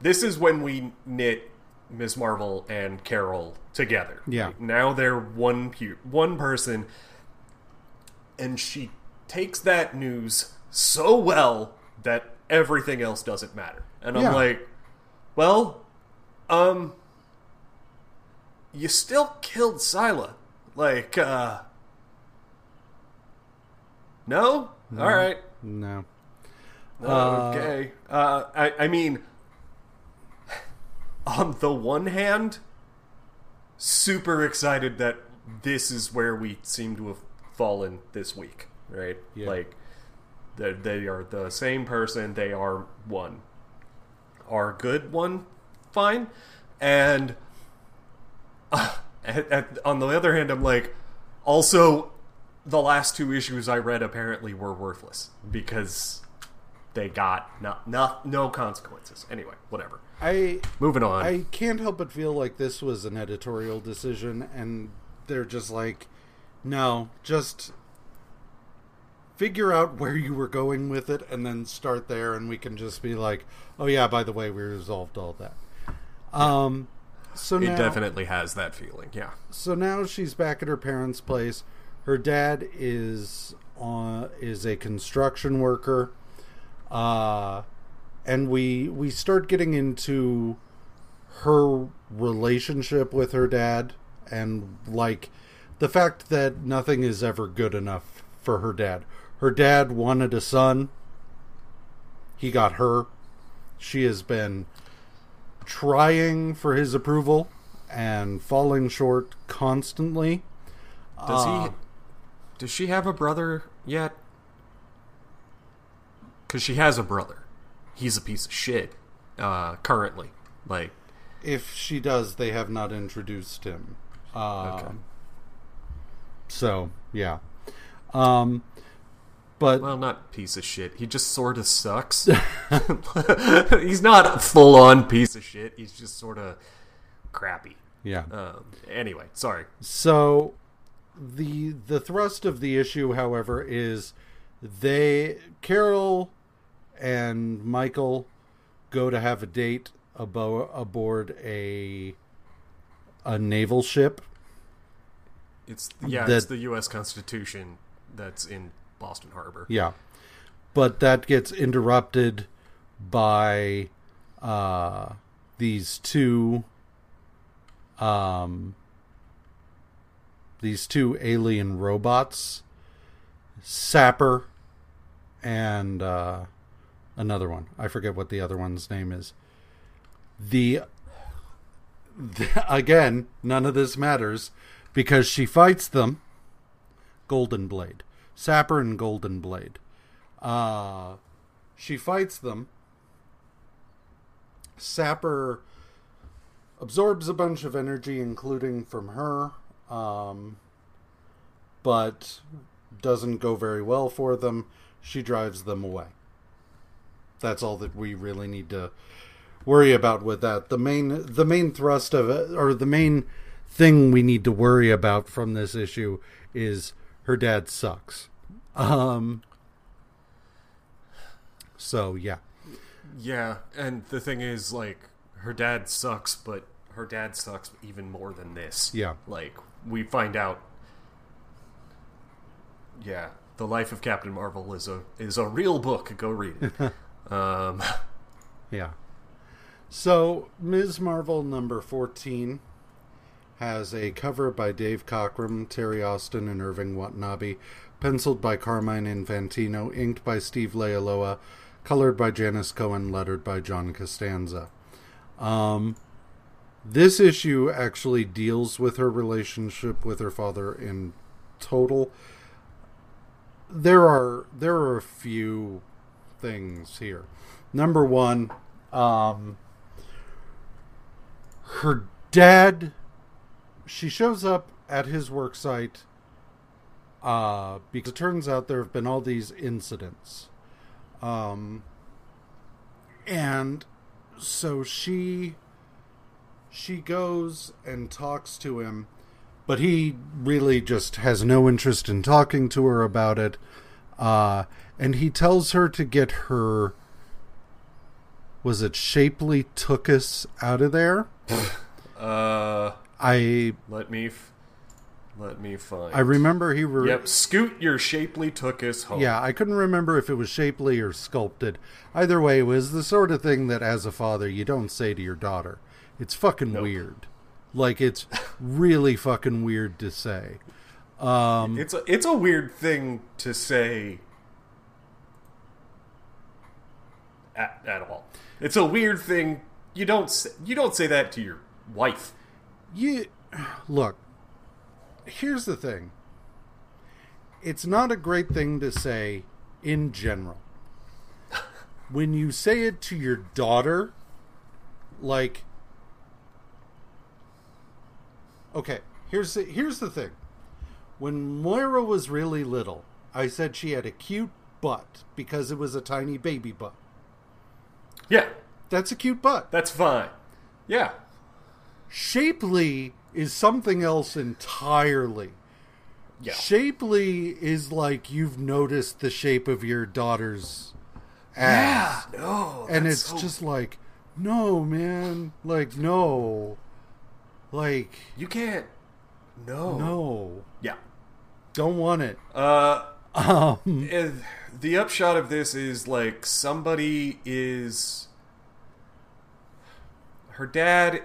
Speaker 2: This is when we knit Ms. Marvel and Carol together.
Speaker 1: Yeah.
Speaker 2: Now they're one pu- one person, and she takes that news so well that everything else doesn't matter. And I'm
Speaker 1: Yeah.
Speaker 2: like, well, um, you still killed Scylla. Like, uh, no? All right.
Speaker 1: No.
Speaker 2: Okay. Uh, I, I mean, on the one hand, super excited that this is where we seem to have fallen this week, right?
Speaker 1: Yeah.
Speaker 2: Like, they, they are the same person, they are one. Are good one, fine. And uh, at, at, on the other hand, I'm like, also, the last two issues I read apparently were worthless because they got no, no, no consequences. Anyway, whatever.
Speaker 1: I
Speaker 2: Moving on.
Speaker 1: I can't help but feel like this was an editorial decision and they're just like no, just figure out where you were going with it and then start there and we can just be like, "Oh yeah, by the way, we resolved all that." Um so
Speaker 2: it
Speaker 1: now,
Speaker 2: definitely has that feeling. Yeah.
Speaker 1: so now she's back at her parents' place. Her dad is uh, is a construction worker, uh, and we we start getting into her relationship with her dad, and like the fact that nothing is ever good enough for her dad. Her dad wanted a son. He got her. She has been trying for his approval and falling short constantly.
Speaker 2: Does
Speaker 1: Uh,
Speaker 2: he? Does she have a brother yet. Because she has a brother. He's a piece of shit, uh, currently. Like,
Speaker 1: If she does, they have not introduced him. Um, So yeah. Um, but
Speaker 2: well, not piece of shit. He just sort of sucks. He's not a full on piece of shit. He's just sort of crappy.
Speaker 1: yeah.
Speaker 2: Um, anyway, sorry.
Speaker 1: So the the thrust of the issue, however, is they Carol and Michael go to have a date abo- aboard a a naval ship.
Speaker 2: It's yeah,
Speaker 1: That-
Speaker 2: it's the U.S. Constitution that's in Boston Harbor.
Speaker 1: Yeah. But that gets interrupted by uh these two um these two alien robots Sapper and uh another one. I forget what the other one's name is. The, the again, none of this matters because she fights them Golden Blade. Sapper and Golden Blade. Uh, she fights them. Sapper absorbs a bunch of energy, including from her, um, but doesn't go very well for them. She drives them away. That's all that we really need to worry about with that. The main the main thrust of it, or the main thing we need to worry about from this issue is her dad sucks. Um so yeah.
Speaker 2: Yeah, and the thing is, like, her dad sucks, but her dad sucks even more than this.
Speaker 1: Yeah.
Speaker 2: Like, we find out. Yeah, the life of Captain Marvel is a is a real book. Go read it. um,
Speaker 1: Yeah. So Ms. Marvel number 14 has a cover by Dave Cockrum, Terry Austin, and Irving Watanabe, penciled by Carmine Infantino, inked by Steve Leialoha, colored by Janice Cohen, lettered by John Costanza. Um, this issue actually deals with her relationship with her father in total. There are there are a few things here. Number one, um, her dad. She shows up at his work site uh, because it turns out there have been all these incidents. Um, and so she she goes and talks to him, but he really just has no interest in talking to her about it. Uh, and he tells her to get her was it shapely tookus out of there
Speaker 2: uh,
Speaker 1: i
Speaker 2: let me f- let me find.
Speaker 1: i remember he re-
Speaker 2: Yep, scoot your shapely tookus home.
Speaker 1: yeah i couldn't remember if it was shapely or sculpted either way it was the sort of thing that as a father you don't say to your daughter it's fucking
Speaker 2: Nope.
Speaker 1: weird like it's really fucking weird to say um
Speaker 2: It's a it's a weird thing to say at, at all. It's a weird thing. You don't say, you don't say that to your wife.
Speaker 1: you look here's the thing it's not a great thing to say in general when you say it to your daughter like okay here's the, here's the thing when moira was really little i said she had a cute butt because it was a tiny baby butt
Speaker 2: Yeah,
Speaker 1: that's a cute butt
Speaker 2: that's fine. Yeah,
Speaker 1: shapely is something else entirely
Speaker 2: yeah.
Speaker 1: Shapely is like you've noticed the shape of your daughter's ass. Yeah.
Speaker 2: no,
Speaker 1: and it's
Speaker 2: so-
Speaker 1: just like, no, man. Like, no. Like,
Speaker 2: you can't. No,
Speaker 1: no.
Speaker 2: Yeah.
Speaker 1: Don't want it.
Speaker 2: Uh,
Speaker 1: Um,
Speaker 2: the upshot of this is like somebody is her dad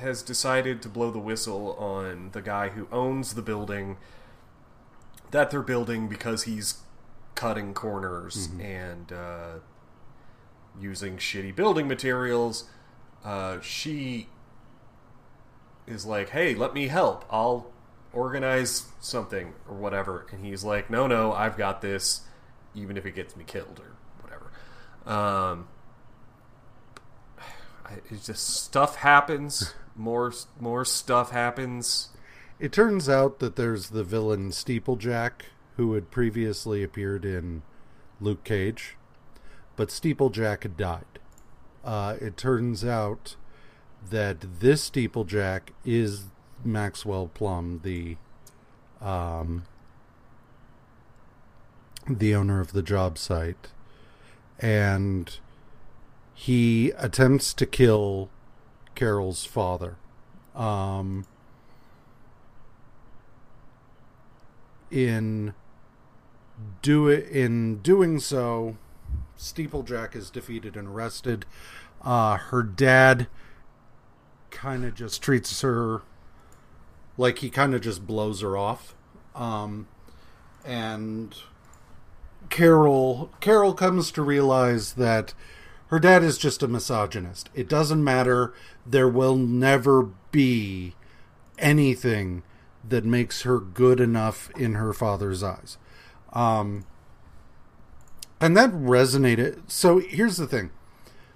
Speaker 2: has decided to blow the whistle on the guy who owns the building that they're building because he's cutting corners and uh, using shitty building materials. Uh, she is like, "Hey, let me help. I'll organize something or whatever. And he's like, no, no, I've got this, even if it gets me killed or whatever. Um, it's just stuff happens. More, more stuff happens.
Speaker 1: It turns out that there's the villain Steeplejack, who had previously appeared in Luke Cage, but Steeplejack had died. Uh, it turns out that this Steeplejack is Maxwell Plum, the um, the owner of the job site, and he attempts to kill Carol's father. Um, in do it in doing so, Steeplejack is defeated and arrested. Uh, her dad kind of just treats her like he kind of just blows her off. Um, and Carol Carol comes to realize that her dad is just a misogynist. It doesn't matter. There will never be anything that makes her good enough in her father's eyes. Um, and that resonated. So here's the thing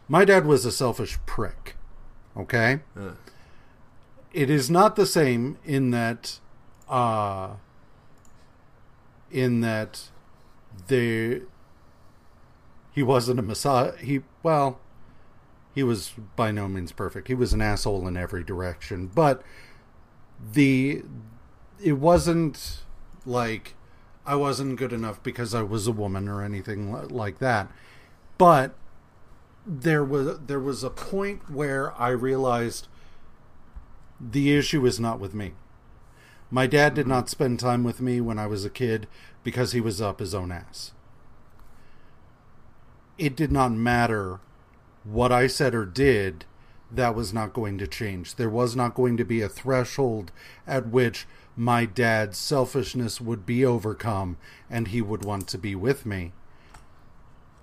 Speaker 1: my dad was a selfish prick. Okay?
Speaker 2: Uh,
Speaker 1: It is not the same in that, uh, in that the he wasn't a messiah. He well, he was by no means perfect. He was an asshole in every direction, but the it wasn't like I wasn't good enough because I was a woman or anything like that. But there was there was a point where I realized the issue is not with me. My dad did not spend time with me when I was a kid because he was up his own ass. It did not matter what I said or did, that was not going to change. There was not going to be a threshold at which my dad's selfishness would be overcome and he would want to be with me.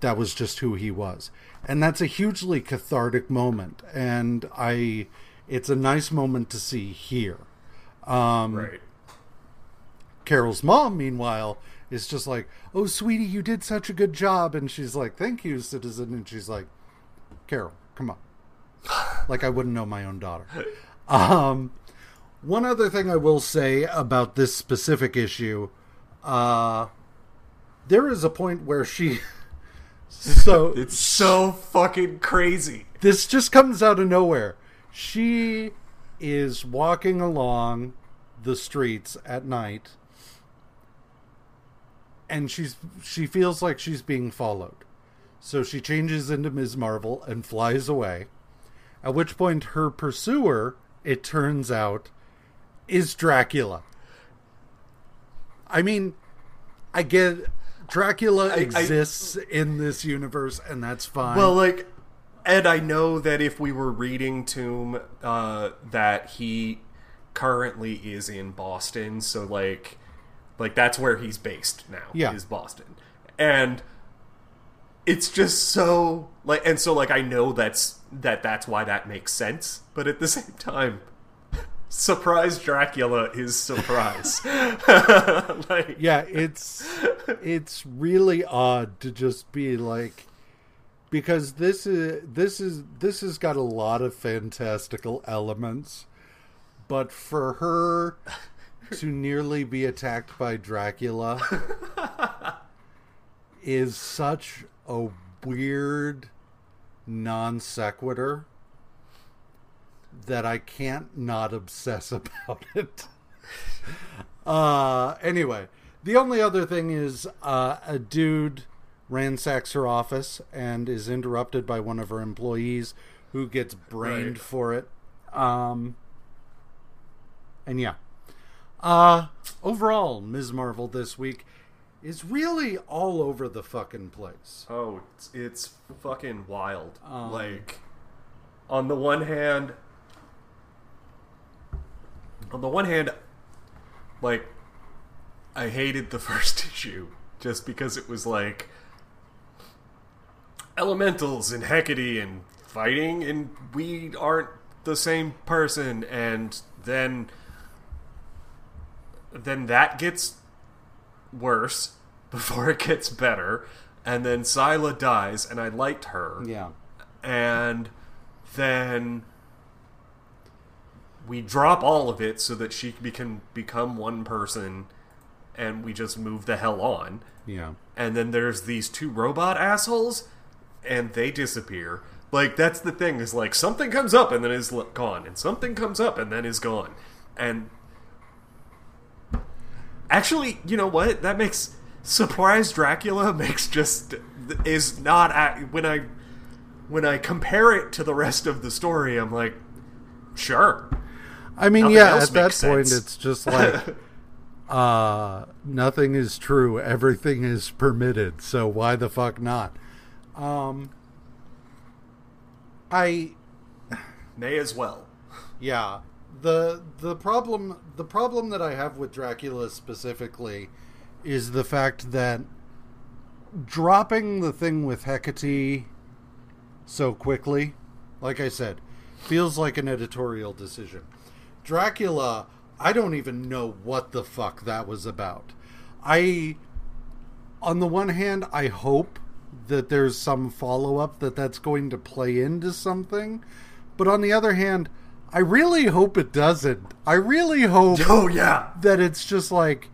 Speaker 1: That was just who he was. And that's a hugely cathartic moment. And I it's a nice moment to see here. Um,
Speaker 2: right.
Speaker 1: Carol's mom, meanwhile, is just like, "Oh, sweetie, you did such a good job," and she's like, "Thank you, citizen," and she's like, "Carol, come on," like I wouldn't know my own daughter. Um, one other thing I will say about this specific issue, uh, there is a point where she, so
Speaker 2: It's so fucking crazy.
Speaker 1: this just comes out of nowhere. She is walking along the streets at night and she's she feels like she's being followed. So she changes into Ms. Marvel and flies away. At which point her pursuer, it turns out, is Dracula. I mean, I get Dracula
Speaker 2: I-
Speaker 1: exists in this universe and that's fine.
Speaker 2: Well, like, Ed, I know that if we were reading Tomb, uh, that he currently is in Boston, so like, like that's where he's based now.
Speaker 1: Yeah.
Speaker 2: is Boston, and it's just so like, and so like I know that's that that's why that makes sense, but at the same time. Surprise Dracula is surprise. like,
Speaker 1: yeah it's it's really odd to just be like because this is this is this has got a lot of fantastical elements but for her to nearly be attacked by Dracula is such a weird non sequitur that I can't not obsess about it. Uh, anyway, the only other thing is uh, a dude ransacks her office and is interrupted by one of her employees who gets brained
Speaker 2: Right.
Speaker 1: for it. Um, and yeah. Uh, overall, Ms. Marvel this week is really all over the fucking place.
Speaker 2: Oh, it's, it's fucking wild.
Speaker 1: Um,
Speaker 2: like, on the one hand, on the one hand, like, I hated the first issue just because it was like elementals and Hecate and fighting, and we aren't the same person, and then then that gets worse before it gets better, and then Scylla dies, and I liked her,
Speaker 1: Yeah.
Speaker 2: and then we drop all of it so that she can become one person, and we just move the hell on.
Speaker 1: Yeah.
Speaker 2: And then there's these two robot assholes, and they disappear. Like that's the thing is like something comes up and then is gone, and something comes up and then is gone, and actually, you know what? That makes surprise Dracula makes just is not a- when I when I compare it to the rest of the story. I'm like, sure,
Speaker 1: I mean,
Speaker 2: Nothing
Speaker 1: yeah, at that
Speaker 2: makes
Speaker 1: point, it's just like, uh, nothing is true. Everything is permitted. So why the fuck not? Um, I,
Speaker 2: may as well.
Speaker 1: yeah, the the problem the problem that I have with Dracula specifically is the fact that dropping the thing with Hecate so quickly, like I said, feels like an editorial decision. Dracula, I don't even know what the fuck that was about. I, on the one hand, I hope that there's some follow up that that's going to play into something, but on the other hand, I really hope it doesn't. I really hope
Speaker 2: Oh yeah,
Speaker 1: that it's just like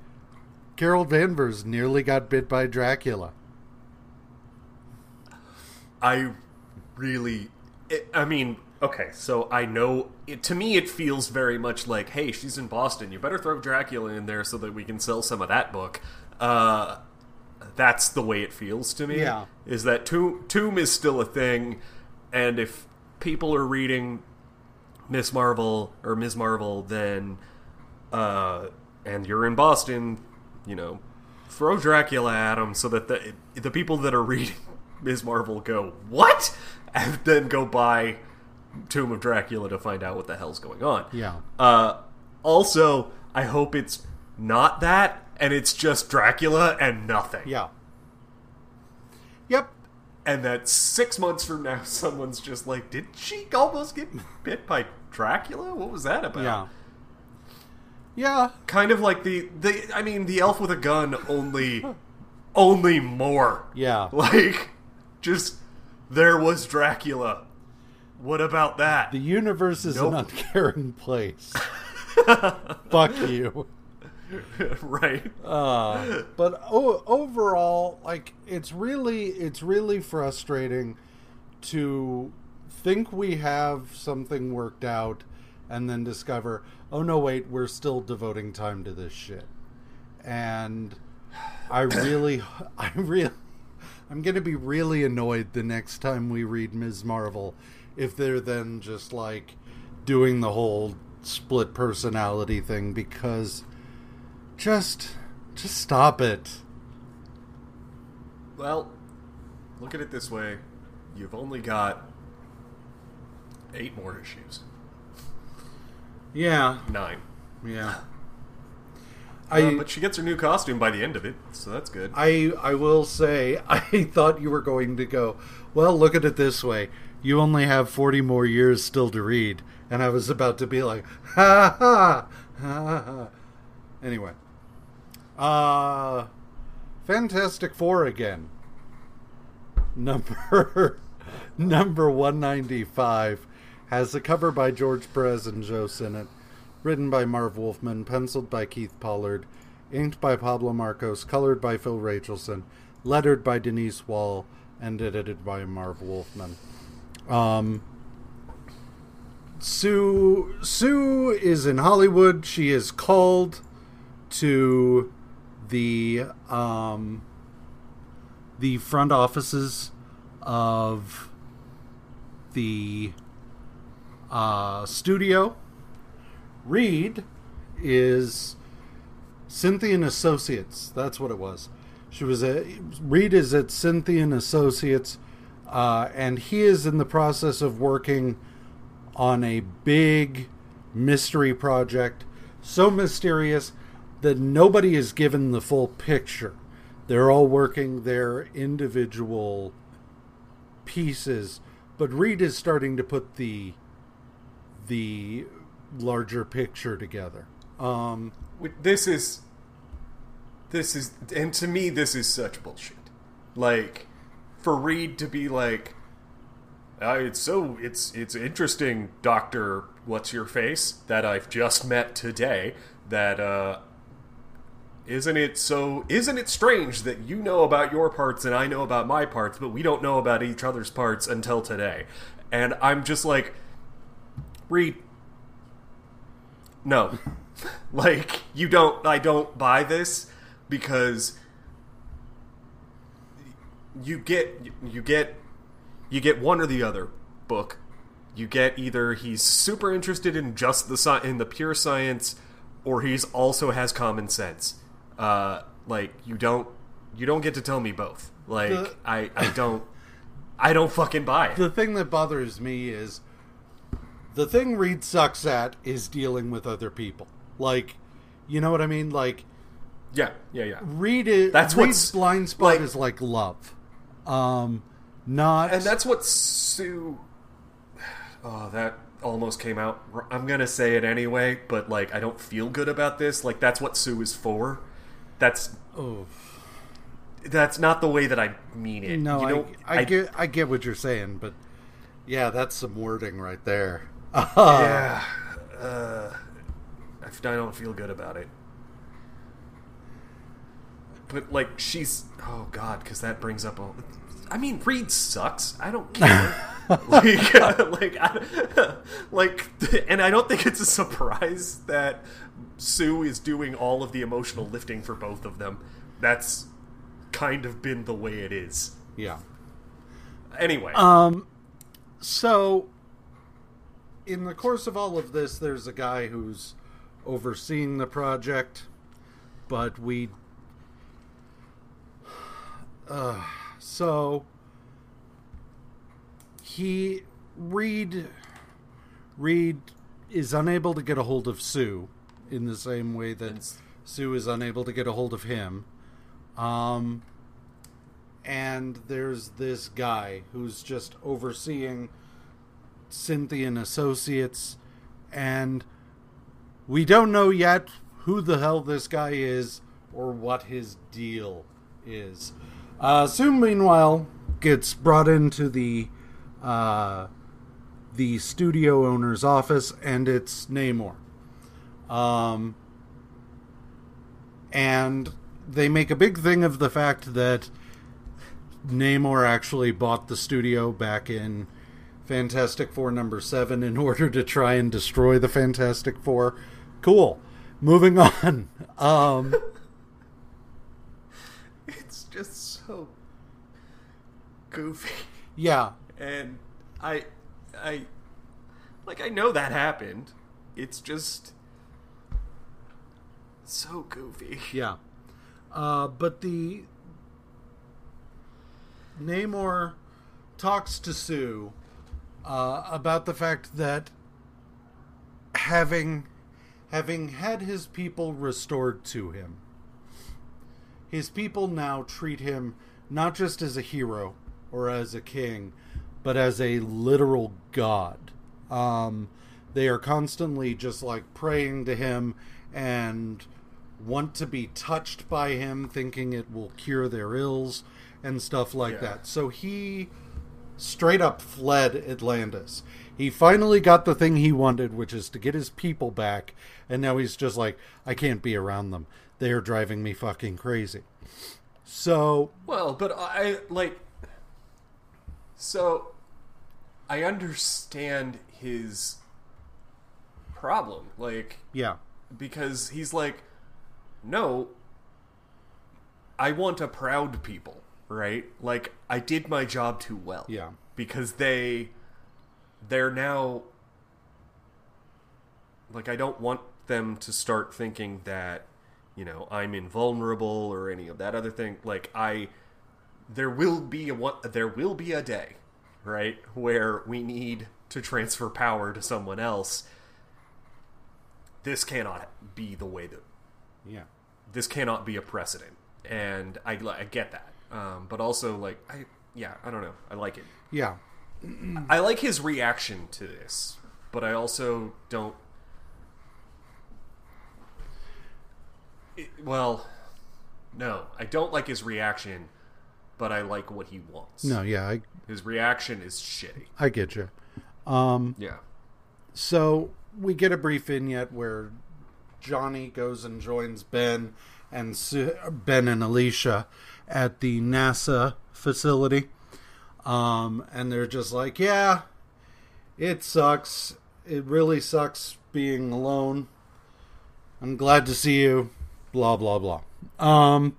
Speaker 1: Carol Danvers nearly got bit by Dracula.
Speaker 2: I really. It, I mean, okay, so I know. It, to me, it feels very much like, hey, she's in Boston. You better throw Dracula in there so that we can sell some of that book. Uh, that's the way it feels to me.
Speaker 1: Yeah.
Speaker 2: Is that Tomb, Tomb is still a thing, and if people are reading Miss Marvel or Ms. Marvel, then. Uh, and you're in Boston, you know, throw Dracula at them so that the the people that are reading Ms. Marvel go what, and then go buy Tomb of Dracula to find out what the hell's going on.
Speaker 1: Yeah.
Speaker 2: Uh, also, I hope it's not that, and it's just Dracula and nothing.
Speaker 1: Yeah. Yep.
Speaker 2: And that six months from now, someone's just like, "Did she almost get bit by Dracula? What was that about?"
Speaker 1: Yeah. Yeah.
Speaker 2: kind of like the the I mean the elf with a gun only only more.
Speaker 1: Yeah.
Speaker 2: Like just there was Dracula. What about that?
Speaker 1: The universe is an uncaring place. Fuck you.
Speaker 2: right.
Speaker 1: Uh, but o- overall, like it's really it's really frustrating to think we have something worked out and then discover, oh no, wait, we're still devoting time to this shit. And I really, I really, I'm gonna be really annoyed the next time we read Ms. Marvel if they're then just like doing the whole split personality thing because just just stop it.
Speaker 2: Well, look at it this way. You've only got eight more issues.
Speaker 1: Yeah,
Speaker 2: Nine.
Speaker 1: yeah.
Speaker 2: Uh,
Speaker 1: I
Speaker 2: but she gets her new costume by the end of it, so that's good.
Speaker 1: I I will say I thought you were going to go. Well, look at it this way: you only have forty more years still to read, and I was about to be like, ha ha ha ha. Anyway, uh, Fantastic Four again. Number number one ninety five has a cover by George Perez and Joe Sinnott, written by Marv Wolfman, penciled by Keith Pollard, inked by Pablo Marcos, colored by Phil Rachelson, lettered by Denise Wohl, and edited by Marv Wolfman. Um, Sue Sue is in Hollywood. She is called to the um, the front offices of the uh, studio. Reed is Cynthian Associates. That's what it was. She was a Reed is at Cynthian Associates, uh, and he is in the process of working on a big mystery project, so mysterious that nobody is given the full picture. They're all working their individual pieces, but Reed is starting to put the the larger picture together. Um,
Speaker 2: This is, this is, and to me, this is such bullshit. Like, for Reed to be like, uh, it's so it's it's interesting, Doctor. What's your face that I've just met today? That uh, isn't it so? Isn't it strange that you know about your parts and I know about my parts, but we don't know about each other's parts until today? And I'm just like, Reed, no, like you don't. I don't buy this because you get you get you get one or the other book. You get either he's super interested in just the in the pure science, or he's also has common sense. Uh, like you don't you don't get to tell me both. Like
Speaker 1: The-
Speaker 2: I I don't I don't fucking buy it.
Speaker 1: the thing that bothers me is the thing Reed sucks at is dealing with other people. Like, you know what I mean? Like,
Speaker 2: yeah yeah yeah.
Speaker 1: Reed is
Speaker 2: That's
Speaker 1: Reed's blind spot
Speaker 2: like-
Speaker 1: is like love, um, not
Speaker 2: And that's what Sue. Oh, that almost came out. I'm gonna say it anyway, but like I don't feel good about this. Like that's what Sue is for. That's
Speaker 1: Oh,
Speaker 2: that's not the way that I mean it.
Speaker 1: no,
Speaker 2: you
Speaker 1: I,
Speaker 2: know,
Speaker 1: I, get I get what you're saying, but yeah, that's some wording right there.
Speaker 2: Yeah, uh, I I don't feel good about it. But like she's oh god, because that brings up all. I mean, Reed sucks. I don't care. like, like, I, like, and I don't think it's a surprise that Sue is doing all of the emotional lifting for both of them. That's kind of been the way it is.
Speaker 1: yeah.
Speaker 2: Anyway,
Speaker 1: Um, so in the course of all of this, there's a guy who's overseeing the project, but we. Uh, so he Reed Reed is unable to get a hold of Sue in the same way that
Speaker 2: It's-
Speaker 1: Sue is unable to get a hold of him. Um, and there's this guy who's just overseeing Cynthian Associates, and we don't know yet who the hell this guy is or what his deal is. Uh, Sue, meanwhile, gets brought into the uh, the studio owner's office, and it's Namor. Um, and they make a big thing of the fact that Namor actually bought the studio back in Fantastic Four number seven in order to try and destroy the Fantastic Four. Cool. Moving on. Um,
Speaker 2: it's just so goofy.
Speaker 1: yeah.
Speaker 2: and I, I, like I know that happened. It's just so goofy.
Speaker 1: Yeah. Uh, but the Namor talks to Sue uh, about the fact that having having had his people restored to him, his people now treat him not just as a hero or as a king, but as a literal god. Um, they are constantly just like praying to him and want to be touched by him, thinking it will cure their ills and stuff like
Speaker 2: Yeah.
Speaker 1: that. So he straight up fled Atlantis. He finally got the thing he wanted, which is to get his people back, and now he's just like, I can't be around them. They are driving me fucking crazy. So,
Speaker 2: Well, but I like. So, I understand his problem, like
Speaker 1: yeah.
Speaker 2: because he's like, no, I want a proud people, right? Like I did my job too well,
Speaker 1: Yeah.
Speaker 2: because they they're now like I don't want them to start thinking that you know I'm invulnerable or any of that other thing. Like I, there will be a one, there will be a day, right, where we need to transfer power to someone else. This cannot be the way that
Speaker 1: Yeah.
Speaker 2: This cannot be a precedent, and I, I get that, um, but also like I yeah I don't know I like it.
Speaker 1: Yeah.
Speaker 2: I like his reaction to this, but I also don't. it, well, no, I don't like his reaction, but I like what he wants.
Speaker 1: No, yeah, I
Speaker 2: His reaction is shitty.
Speaker 1: I get you. Um,
Speaker 2: Yeah.
Speaker 1: so we get a brief vignette where Johnny goes and joins Ben and Su- Ben and Alicia at the NASA facility. Um, and they're just like, yeah, it sucks. It really sucks being alone. I'm glad to see you. Blah blah blah. Um,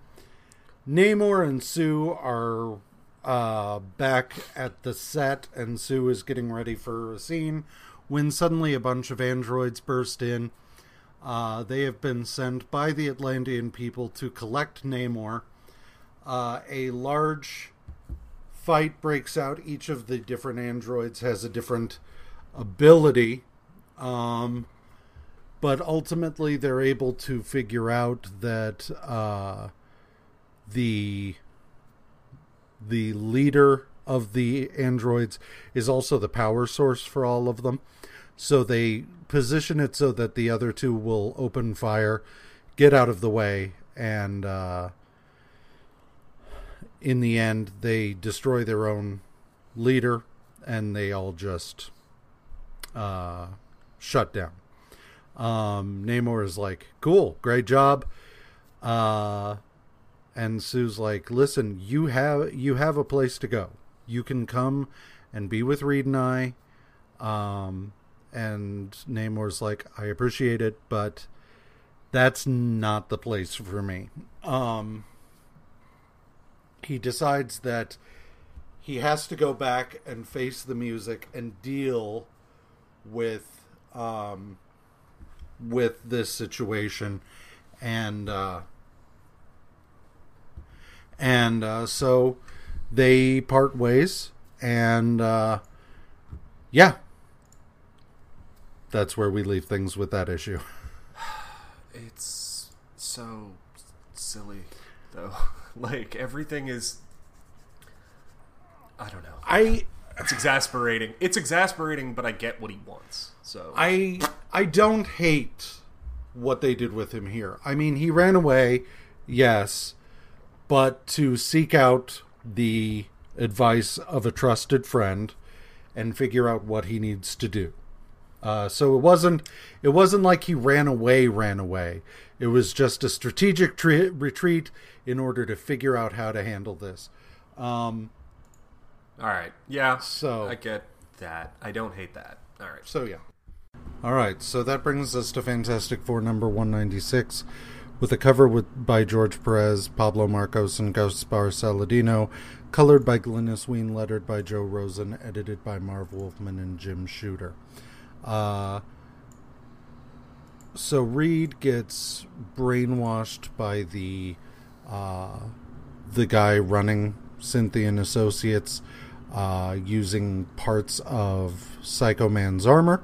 Speaker 1: Namor and Sue are uh, back at the set, and Sue is getting ready for a scene when suddenly a bunch of androids burst in. Uh, they have been sent by the Atlantean people to collect Namor. Uh, a large fight breaks out. Each of the different androids has a different ability. Um, but ultimately, they're able to figure out that uh, the the leader of the androids is also the power source for all of them. So they position it so that the other two will open fire, get out of the way, and uh, in the end, they destroy their own leader, and they all just uh, shut down. Um, Namor is like, "Cool, great job." Uh, and Sue's like, "Listen, you have you have a place to go. You can come and be with Reed and I." Um, and Namor's like, "I appreciate it, but that's not the place for me." Um, he decides that he has to go back and face the music and deal with um, with this situation, and uh, and uh, so they part ways, and uh, yeah, that's where we leave things with that issue.
Speaker 2: It's so silly, though. like everything is. I don't know.
Speaker 1: I
Speaker 2: It's exasperating. It's exasperating, but I get what he wants. So
Speaker 1: I I don't hate what they did with him here. I mean, he ran away, yes, but to seek out the advice of a trusted friend and figure out what he needs to do. Uh, so it wasn't it wasn't like he ran away, ran away. It was just a strategic tre- retreat in order to figure out how to handle this. Um,
Speaker 2: all right, yeah.
Speaker 1: So-
Speaker 2: I get that. I don't hate that. All right.
Speaker 1: So yeah. All right, so that brings us to Fantastic Four number 196 with a cover with by George Perez, Pablo Marcos, and Gaspar Saladino, colored by Glynis Wein, lettered by Joe Rosen, edited by Marv Wolfman and Jim Shooter. Uh, so Reed gets brainwashed by the uh, the guy running Cynthia and Associates uh, using parts of Psycho Man's armor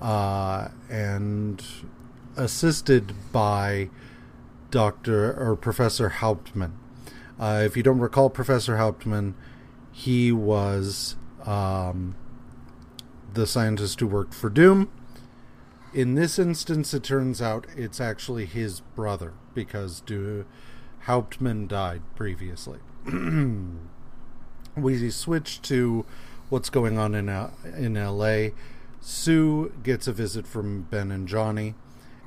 Speaker 1: uh, and assisted by Dr. or Professor Hauptmann. Uh, if you don't recall Professor Hauptmann, he was um, the scientist who worked for Doom. In this instance, it turns out it's actually his brother because Du- Hauptmann died previously. we switch to what's going on in L- in L.A. Sue gets a visit from Ben and Johnny.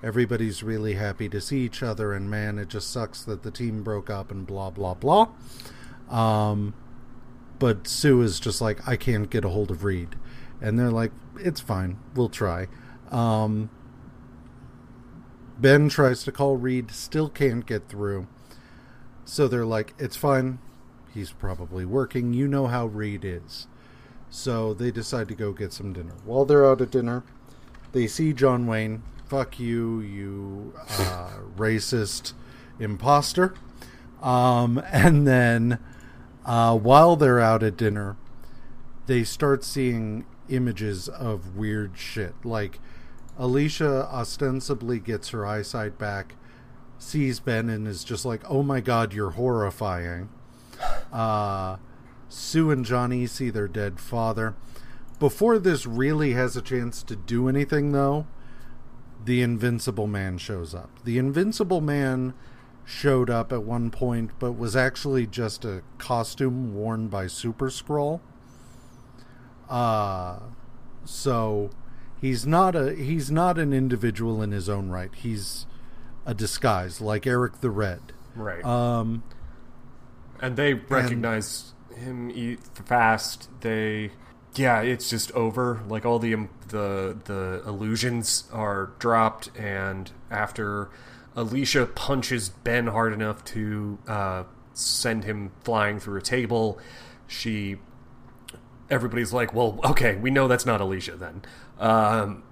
Speaker 1: Everybody's really happy to see each other, and man, it just sucks that the team broke up and blah blah blah. Um, but Sue is just like, I can't get a hold of Reed, and they're like, it's fine, we'll try. Um, ben tries to call Reed, still can't get through. So they're like, it's fine, he's probably working. You know how Reed is. So they decide to go get some dinner. While they're out at dinner, they see John Wayne. Fuck you, you uh, racist imposter. Um, and then uh, while they're out at dinner, they start seeing images of weird shit. Like Alicia ostensibly gets her eyesight back, sees Ben, and is just like, oh my god, you're horrifying. Uh, Sue and Johnny see their dead father. Before this really has a chance to do anything, though, the Invincible Man shows up. The Invincible Man showed up at one point, but was actually just a costume worn by Super-Skrull. Uh so he's not a he's not an individual in his own right. He's a disguise, like Eric the Red.
Speaker 2: Right.
Speaker 1: Um
Speaker 2: and they recognize him e- fast. They, yeah, it's just over. Like all the the the illusions are dropped, and after Alicia punches Ben hard enough to uh, send him flying through a table, she. Everybody's like, "Well, okay, we know that's not Alicia then." Um,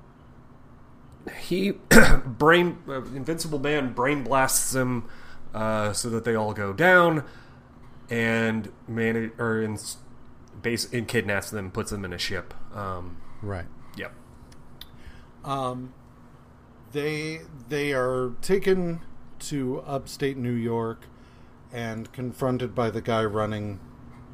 Speaker 2: he brain uh, invincible man brain blasts them uh, so that they all go down and man or in base and kidnaps them, puts them in a ship. Um,
Speaker 1: right.
Speaker 2: yep.
Speaker 1: Um, they they are taken to upstate New York and confronted by the guy running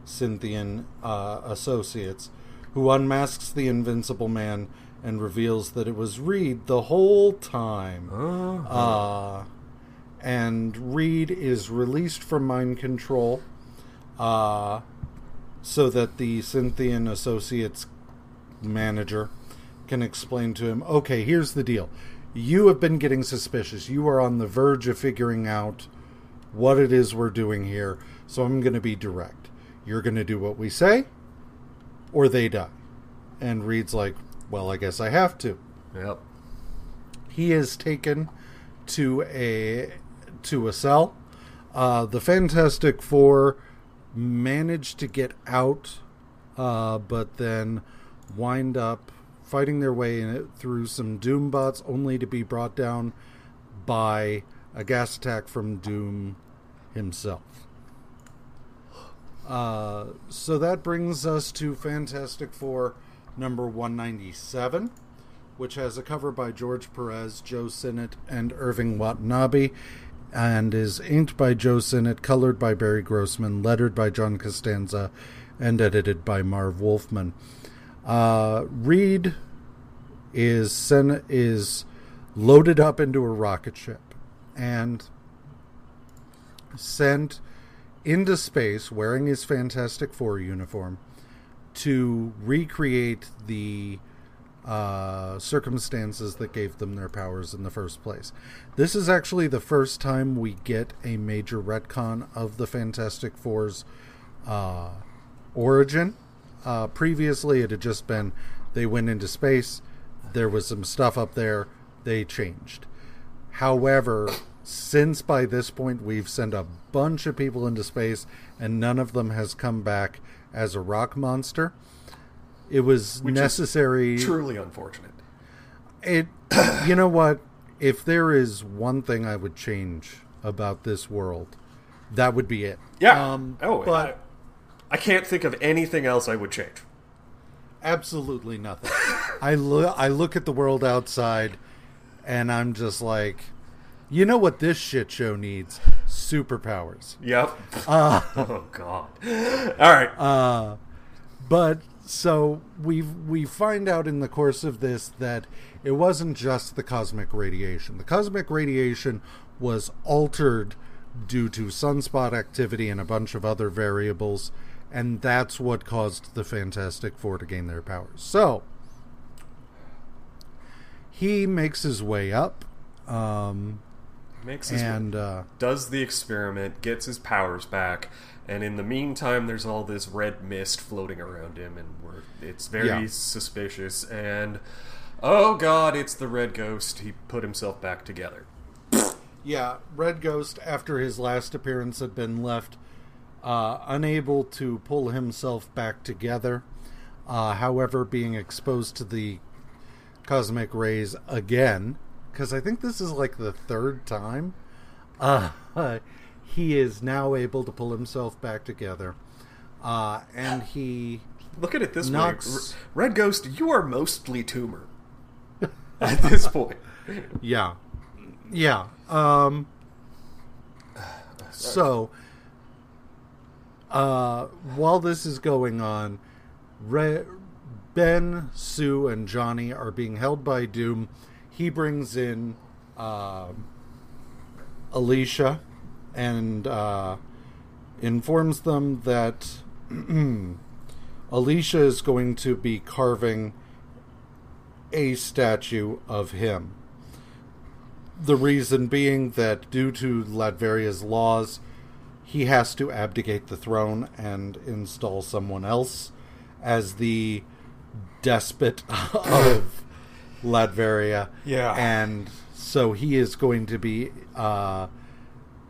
Speaker 1: Cynthian uh, Associates, who unmasks the Invincible Man and reveals that it was Reed the whole time. Uh, and Reed is released from mind control, uh, so that the Cynthian Associates manager can explain to him, okay, here's the deal. You have been getting suspicious. You are on the verge of figuring out what it is we're doing here, so I'm going to be direct. You're going to do what we say, or they die. And Reed's like, well, I guess I have to.
Speaker 2: Yep.
Speaker 1: He is taken to a to a cell. Uh, the Fantastic Four manage to get out, uh, but then wind up fighting their way in it through some Doom bots, only to be brought down by a gas attack from Doom himself. Uh, so that brings us to Fantastic Four number 197, which has a cover by George Perez, Joe Sinnott, and Irving Watanabe, and is inked by Joe Sinnott, colored by Barry Grossman, lettered by John Costanza, and edited by Marv Wolfman. Uh, Reed is sen- is loaded up into a rocket ship and sent into space wearing his Fantastic Four uniform to recreate the uh, circumstances that gave them their powers in the first place. This is actually the first time we get a major retcon of the Fantastic Four's uh, origin. Uh, previously, it had just been they went into space, there was some stuff up there, they changed. However, since by this point we've sent a bunch of people into space and none of them has come back as a rock monster, it was
Speaker 2: Which
Speaker 1: necessary.
Speaker 2: Truly unfortunate.
Speaker 1: It, you know what? If there is one thing I would change about this world, that would be it.
Speaker 2: Yeah.
Speaker 1: Um,
Speaker 2: oh,
Speaker 1: but
Speaker 2: I, I can't think of anything else I would change.
Speaker 1: absolutely nothing. I look, I look at the world outside, and I'm just like, you know what this shit show needs? Superpowers.
Speaker 2: Yep. oh God. All right.
Speaker 1: Uh, but so we we find out in the course of this that it wasn't just the cosmic radiation. The cosmic radiation was altered due to sunspot activity and a bunch of other variables, and that's what caused the Fantastic Four to gain their powers. So he makes his way up, um,
Speaker 2: Makes his
Speaker 1: and uh,
Speaker 2: does the experiment, gets his powers back, and in the meantime, there's all this red mist floating around him, and we're, it's very
Speaker 1: Yeah.
Speaker 2: suspicious. And oh god, it's the red ghost. He put himself back together.
Speaker 1: Yeah, Red Ghost, after his last appearance, had been left uh, unable to pull himself back together. Uh, however, being exposed to the cosmic rays again, because I think this is like the third time, uh, he is now able to pull himself back together. Uh, and he.
Speaker 2: Look at it this
Speaker 1: Knocks-
Speaker 2: way: Red Ghost, you are mostly tumor at this point.
Speaker 1: Yeah. Yeah. Um so uh while this is going on, Re- Ben, Sue and Johnny are being held by Doom. He brings in uh, Alicia and uh, informs them that Alicia is going to be carving a statue of him. The reason being that due to Latveria's laws, he has to abdicate the throne and install someone else as the despot of Latveria.
Speaker 2: Yeah.
Speaker 1: And so he is going to be uh,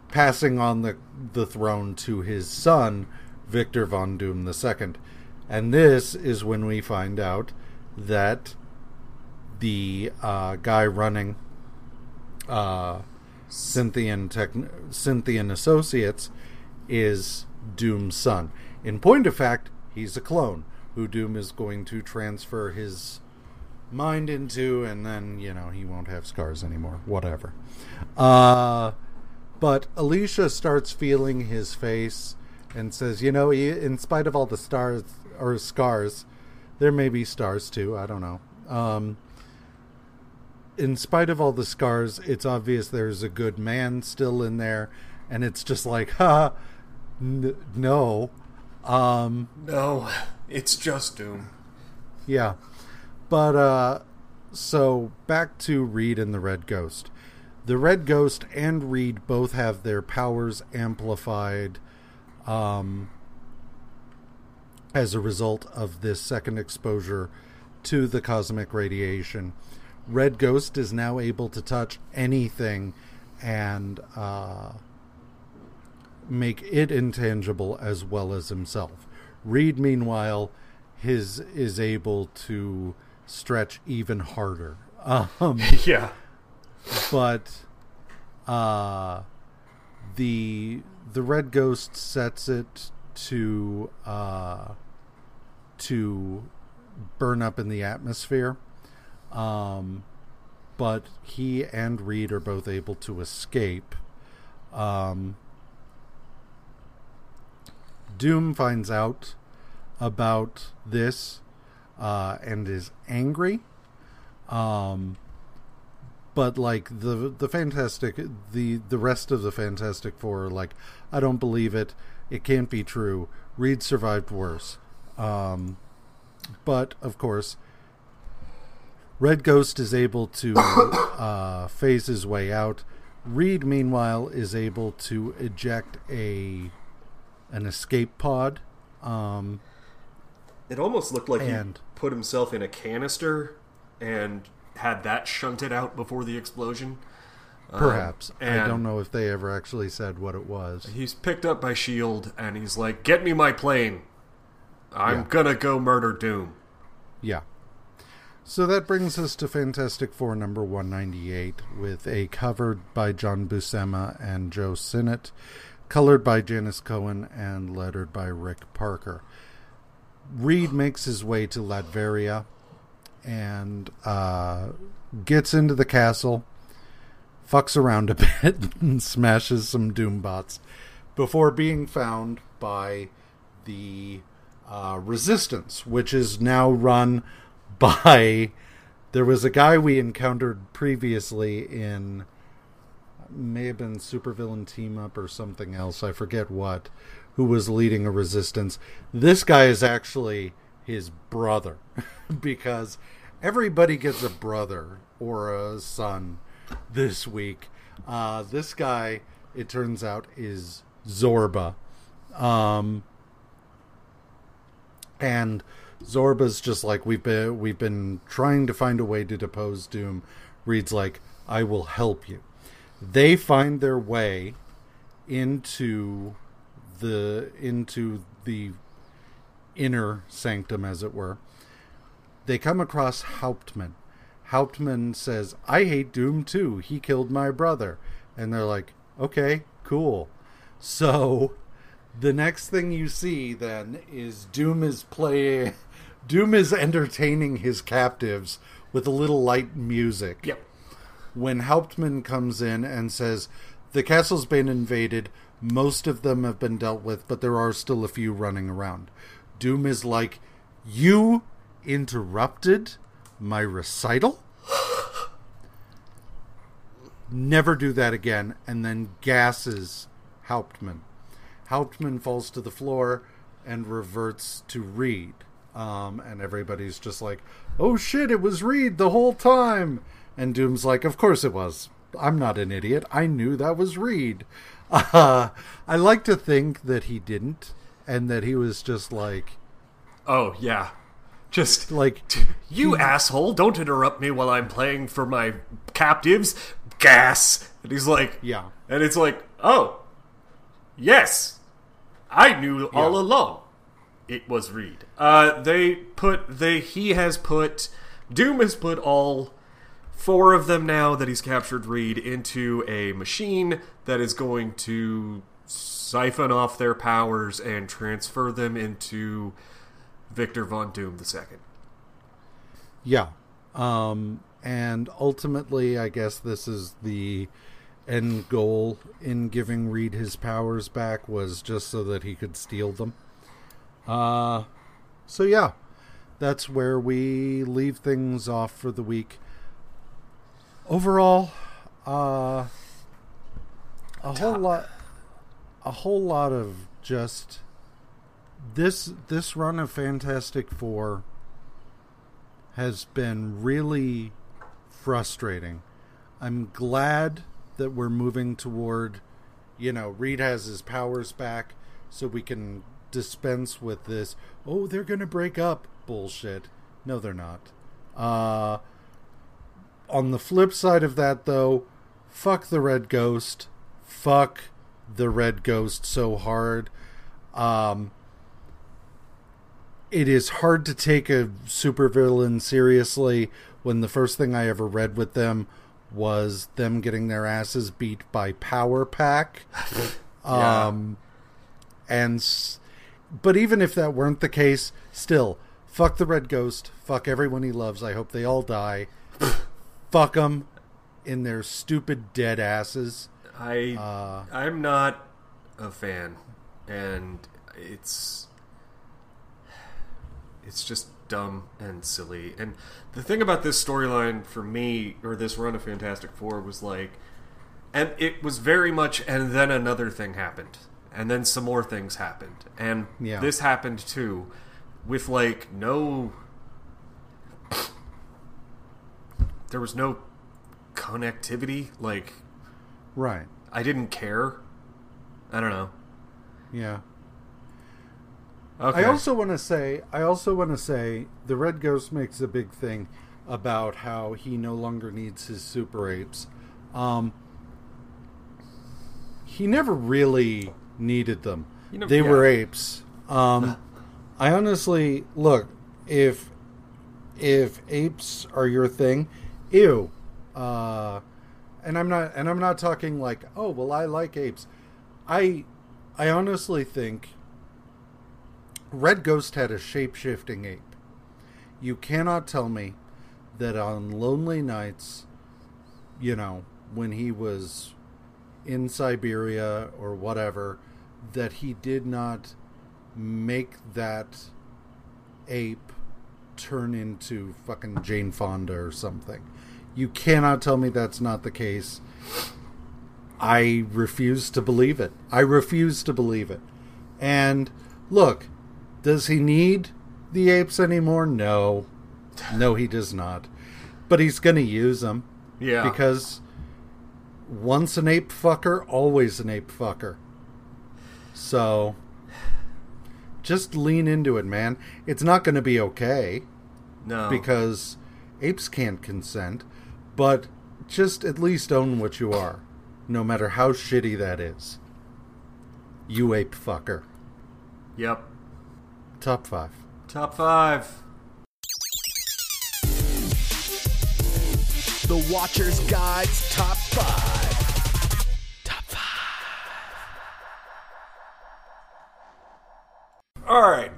Speaker 1: passing on the, the throne to his son, Victor von Doom II. And this is when we find out that the uh, guy running uh, Cynthian Techn- Cynthian Associates is Doom's son. In point of fact, he's a clone who Doom is going to transfer his mind into, and then you know he won't have scars anymore. Whatever. Uh, but Alicia starts feeling his face and says, "You know, in spite of all the stars or scars, there may be stars too. I don't know." Um, in spite of all the scars, it's obvious there's a good man still in there, and it's just like, ha, n- no, um,
Speaker 2: No, it's just Doom.
Speaker 1: yeah, but uh, so back to Reed and the Red Ghost. The Red Ghost and Reed both have their powers amplified, um, as a result of this second exposure to the cosmic radiation. Red Ghost is now able to touch anything and uh, make it intangible as well as himself. Reed, meanwhile, his is able to stretch even harder. Um,
Speaker 2: Yeah.
Speaker 1: but uh, the the red ghost sets it to uh, to burn up in the atmosphere. Um, but he and Reed are both able to escape. Um, Doom finds out about this uh, and is angry. Um, but like the the fantastic the the rest of the Fantastic Four are like I don't believe it. It can't be true. Reed survived worse. Um, but of course, Red Ghost is able to uh, phase his way out. Reed, meanwhile, is able to eject a an escape pod. Um,
Speaker 2: It almost looked like
Speaker 1: And-
Speaker 2: put himself in a canister and had that shunted out before the explosion. Um,
Speaker 1: perhaps I don't know if they ever actually said what it was.
Speaker 2: He's picked up by Shield, and he's like, "Get me my plane. I'm
Speaker 1: Yeah.
Speaker 2: gonna go murder Doom."
Speaker 1: Yeah. So that brings us to Fantastic Four number 198 with a cover by John Buscema and Joe Sinnott, colored by Janice Cohen, and lettered by Rick Parker. Reed makes his way to Latveria and uh, gets into the castle, fucks around a bit, and smashes some Doombots before being found by the uh, Resistance, which is now run by. There was a guy we encountered previously in. May have been Supervillain Team Up or something else, I forget what, who was leading a resistance. This guy is actually his brother, because everybody gets a brother or a son this week. Uh, this guy, it turns out, is Zorba. Um, and Zorba's just like we've been we've been trying to find a way to depose Doom. Reed's like, I will help you. They find their way into the into the inner sanctum, as it were. They come across Hauptmann. Hauptmann says, I hate Doom too. He killed my brother. And they're like, okay, cool. So the next thing you see then is Doom is playing Doom is entertaining his captives with a little light music.
Speaker 2: Yep.
Speaker 1: When Hauptmann comes in and says, The castle's been invaded, most of them have been dealt with, but there are still a few running around. Doom is like, You interrupted my recital? never do that again, and then gasses Hauptmann. Hauptmann falls to the floor and reverts to Reed. Um, and everybody's just like, oh shit, it was Reed the whole time. And Doom's like, of course it was. I'm not an idiot. I knew that was Reed. Uh, I like to think that he didn't, and that he was just like,
Speaker 2: Oh yeah, just
Speaker 1: like,
Speaker 2: you asshole! Don't interrupt me while I'm playing for my captives. Gas. And he's like,
Speaker 1: yeah,
Speaker 2: and it's like, oh, yes, I knew all
Speaker 1: Yeah.
Speaker 2: along. It was Reed. Uh, they put they he has put Doom has put all four of them now that he's captured Reed into a machine that is going to siphon off their powers and transfer them into Victor Von Doom the second.
Speaker 1: yeah. Um, and ultimately, I guess this is the end goal in giving Reed his powers back was just so that he could steal them. Uh, so yeah, that's where we leave things off for the week. Overall, uh, a whole lot, a whole lot of just this this run of Fantastic Four has been really frustrating. I'm glad that we're moving toward, you know, Reed has his powers back, so we can dispense with this. Oh, they're gonna break up bullshit. No, they're not. Uh, on the flip side of that, though, fuck the Red Ghost. Fuck the Red Ghost so hard. Um, it is hard to take a supervillain seriously when the first thing I ever read with them was them getting their asses beat by Power Pack.
Speaker 2: Yeah.
Speaker 1: Um, and s- but even if that weren't the case, still, fuck the Red Ghost. Fuck everyone he loves. I hope they all die. fuck them in their stupid dead asses.
Speaker 2: I
Speaker 1: Uh,
Speaker 2: I'm not a fan, and it's it's just dumb and silly. And the thing about this storyline for me, or this run of Fantastic Four, was like, and it was very much, and then another thing happened, and then some more things happened, and
Speaker 1: Yeah.
Speaker 2: this happened too, with like no. There was no connectivity, like
Speaker 1: right.
Speaker 2: I didn't care. I don't know.
Speaker 1: Yeah.
Speaker 2: Okay.
Speaker 1: I also want to say, I also want to say, the Red Ghost makes a big thing about how he no longer needs his super apes. Um, he never really needed them.
Speaker 2: You know-
Speaker 1: they
Speaker 2: yeah.
Speaker 1: were apes. Um, I honestly look if if apes are your thing, ew. Uh, and I'm not and I'm not talking like oh well I like apes. I I honestly think Red Ghost had a shape shifting ape. You cannot tell me that on lonely nights, you know, when he was in Siberia or whatever, that he did not make that ape turn into fucking Jane Fonda or something. You cannot tell me that's not the case. I refuse to believe it. I refuse to believe it. And look, does he need the apes anymore? No. No, he does not. But he's going to use them
Speaker 2: yeah.
Speaker 1: because once an ape fucker, always an ape fucker. So just lean into it, man. It's not going to be okay
Speaker 2: no.
Speaker 1: because apes can't consent, but just at least own what you are, no matter how shitty that is. You ape fucker.
Speaker 2: Yep.
Speaker 1: Top five.
Speaker 2: Top five.
Speaker 4: The Watcher's Guide's Top 5. Top 5.
Speaker 2: All right.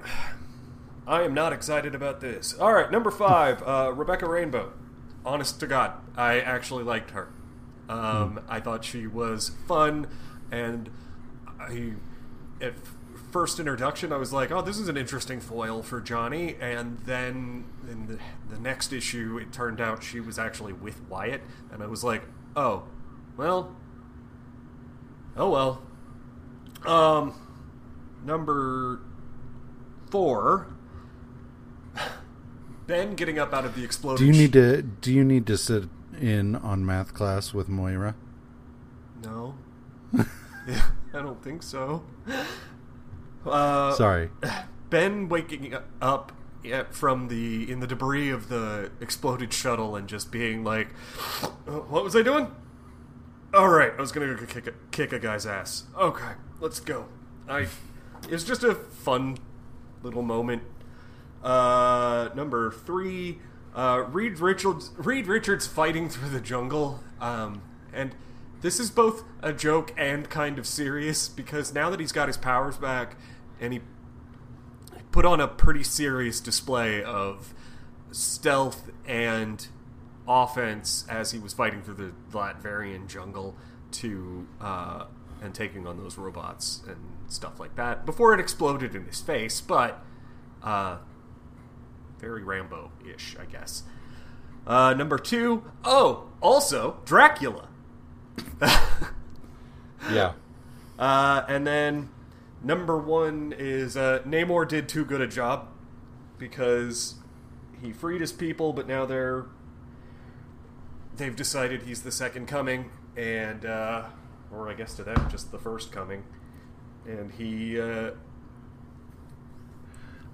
Speaker 2: I am not excited about this. All right, number five, uh, Rebecca Rainbow. Honest to God, I actually liked her. Um, I thought she was fun, and I, at first introduction, I was like, "Oh, this is an interesting foil for Johnny." And then in the, the next issue, it turned out she was actually with Wyatt, and I was like, "Oh, Well. Oh well. Um, number four. Ben getting up out of the explosion.
Speaker 1: Do you need to do you need to sit in on math class with Moira?
Speaker 2: No. yeah, I don't think so. Uh,
Speaker 1: Sorry.
Speaker 2: Ben waking up yeah, from the in the debris of the exploded shuttle and just being like, "Uh, "What was I doing?" All right, I was gonna go kick a, kick a guy's ass. Okay, let's go. I. It was just a fun little moment. Uh, number three, uh, Reed Richards. Reed Richards fighting through the jungle. Um, and this is both a joke and kind of serious because now that he's got his powers back, and he put on a pretty serious display of stealth and offense as he was fighting through the Latverian jungle to uh, and taking on those robots and stuff like that before it exploded in his face, but uh, very Rambo-ish, I guess. Uh, number two, oh, also Dracula.
Speaker 1: Yeah.
Speaker 2: Uh, and then number one is uh, Namor did too good a job because he freed his people, but now they're they've decided he's the second coming, and uh, or I guess to them just the first coming, and he.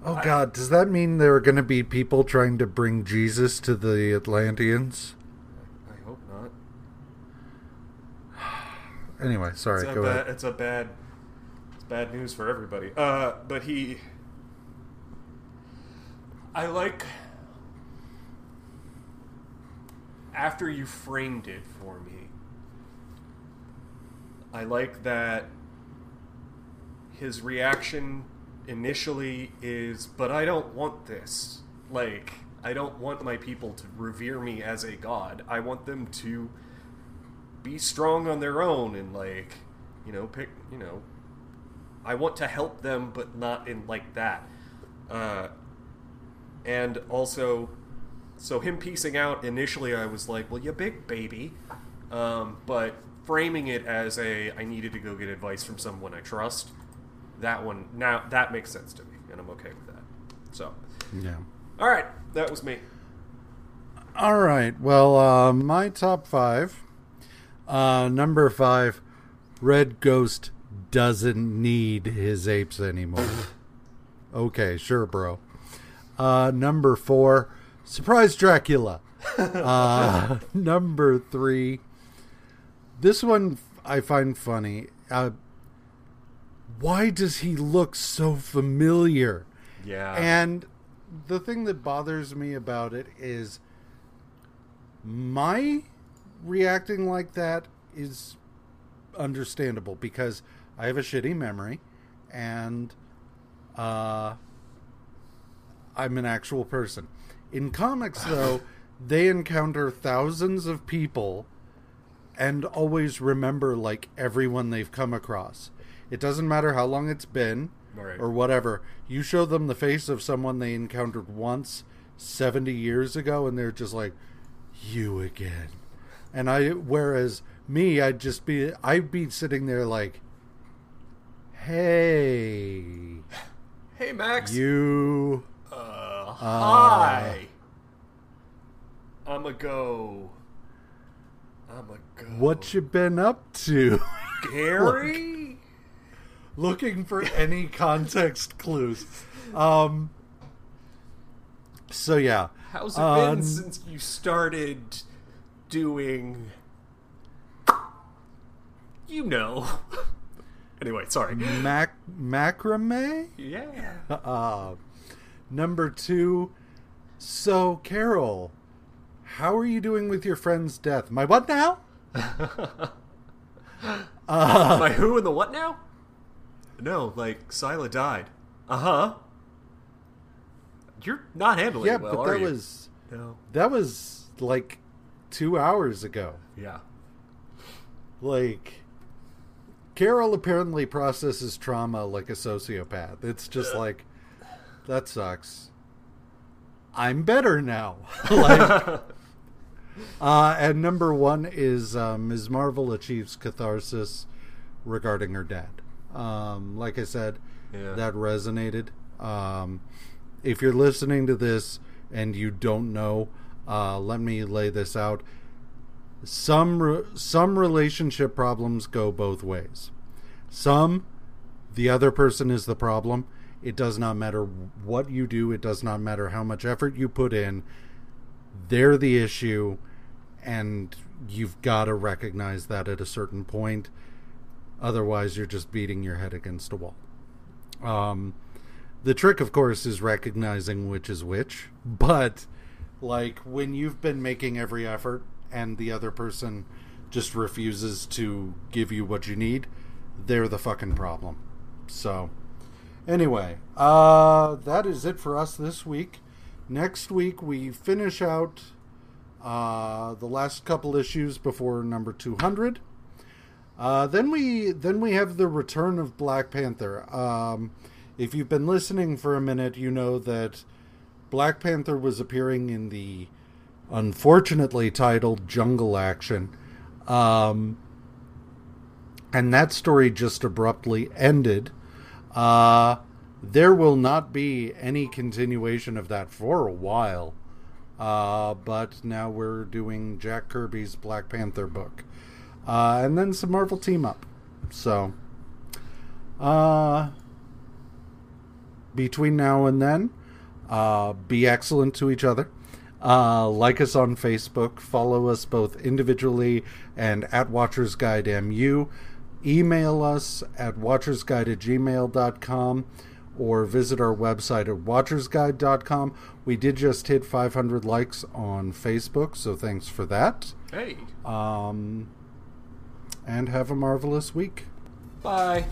Speaker 1: Oh God, does that mean there are going to be people trying to bring Jesus to the Atlanteans?
Speaker 2: I hope not.
Speaker 1: Anyway, sorry.
Speaker 2: It's a
Speaker 1: Go
Speaker 2: bad,
Speaker 1: ahead.
Speaker 2: It's a bad. It's bad news for everybody. Uh, but he. I like. After you framed it for me, I like that his reaction initially is, but I don't want this. Like, I don't want my people to revere me as a god. I want them to be strong on their own and like you know pick you know i want to help them but not in like that uh and also so him piecing out initially i was like well you big baby um but framing it as a i needed to go get advice from someone i trust that one now that makes sense to me and i'm okay with that so
Speaker 1: Yeah.
Speaker 2: all right that was me
Speaker 1: All right. Well, uh, my top five. Uh, number five, Red Ghost doesn't need his apes anymore. okay, sure, bro. Uh, number four, Surprise Dracula. uh, number three, this one I find funny. Uh, why does he look so familiar?
Speaker 2: yeah
Speaker 1: And the thing that bothers me about it is my reacting like that is understandable because I have a shitty memory and uh, I'm an actual person. In comics, though, they encounter thousands of people and always remember like everyone they've come across. It doesn't matter how long it's been
Speaker 2: Right.
Speaker 1: or whatever. You show them the face of someone they encountered once 70 years ago and they're just like you again. And I whereas me I'd just be I'd be sitting there like hey
Speaker 2: hey max
Speaker 1: you
Speaker 2: Uh, hi. I'm a go. I'm a go.
Speaker 1: what you been up to?
Speaker 2: Gary?
Speaker 1: Looking for any context clues. Um. So yeah,
Speaker 2: How's it
Speaker 1: Um,
Speaker 2: been since you started doing? You know. anyway, sorry.
Speaker 1: mac macrame.
Speaker 2: Yeah.
Speaker 1: Uh, number two. So Carol, how are you doing with your friend's death? My what now? uh,
Speaker 2: My who and the what now? No, like Sila died. Uh huh. You're not handling
Speaker 1: yeah,
Speaker 2: it well,
Speaker 1: Yeah,
Speaker 2: but
Speaker 1: that
Speaker 2: you?
Speaker 1: was
Speaker 2: no.
Speaker 1: that was like two hours ago.
Speaker 2: Yeah.
Speaker 1: like Carol apparently processes trauma like a sociopath. It's just like that sucks. I'm better now. like Uh, and number one is uh, Ms. Marvel achieves catharsis regarding her dad. Um, like I said,
Speaker 2: Yeah.
Speaker 1: that resonated. Um, if you're listening to this and you don't know, uh, let me lay this out. Some re- some relationship problems go both ways. Some, the other person is the problem. It does not matter what you do. It does not matter how much effort you put in. They're the issue, and you've got to recognize that at a certain point. Otherwise, you're just beating your head against a wall. Um, the trick, of course, is recognizing which is which. But, like, when you've been making every effort and the other person just refuses to give you what you need, they're the fucking problem. So, anyway, uh, that is it for us this week. Next week, we finish out uh, the last couple issues before number 200. Uh, then we then we have the return of Black Panther. Um, if you've been listening for a minute, you know that Black Panther was appearing in the unfortunately titled Jungle Action, um, and that story just abruptly ended. Uh, there will not be any continuation of that for a while. Uh, but now we're doing Jack Kirby's Black Panther book. Uh, and then some Marvel team up. So, uh, between now and then, uh, be excellent to each other. Uh, like us on Facebook. Follow us both individually and at Watchers Guide MU. Email us at watchersguide at gmail.com or visit our website at watchersguide.com. We did just hit 500 likes on Facebook, so thanks for that.
Speaker 2: Hey.
Speaker 1: Um, and have a marvelous week.
Speaker 4: Bye.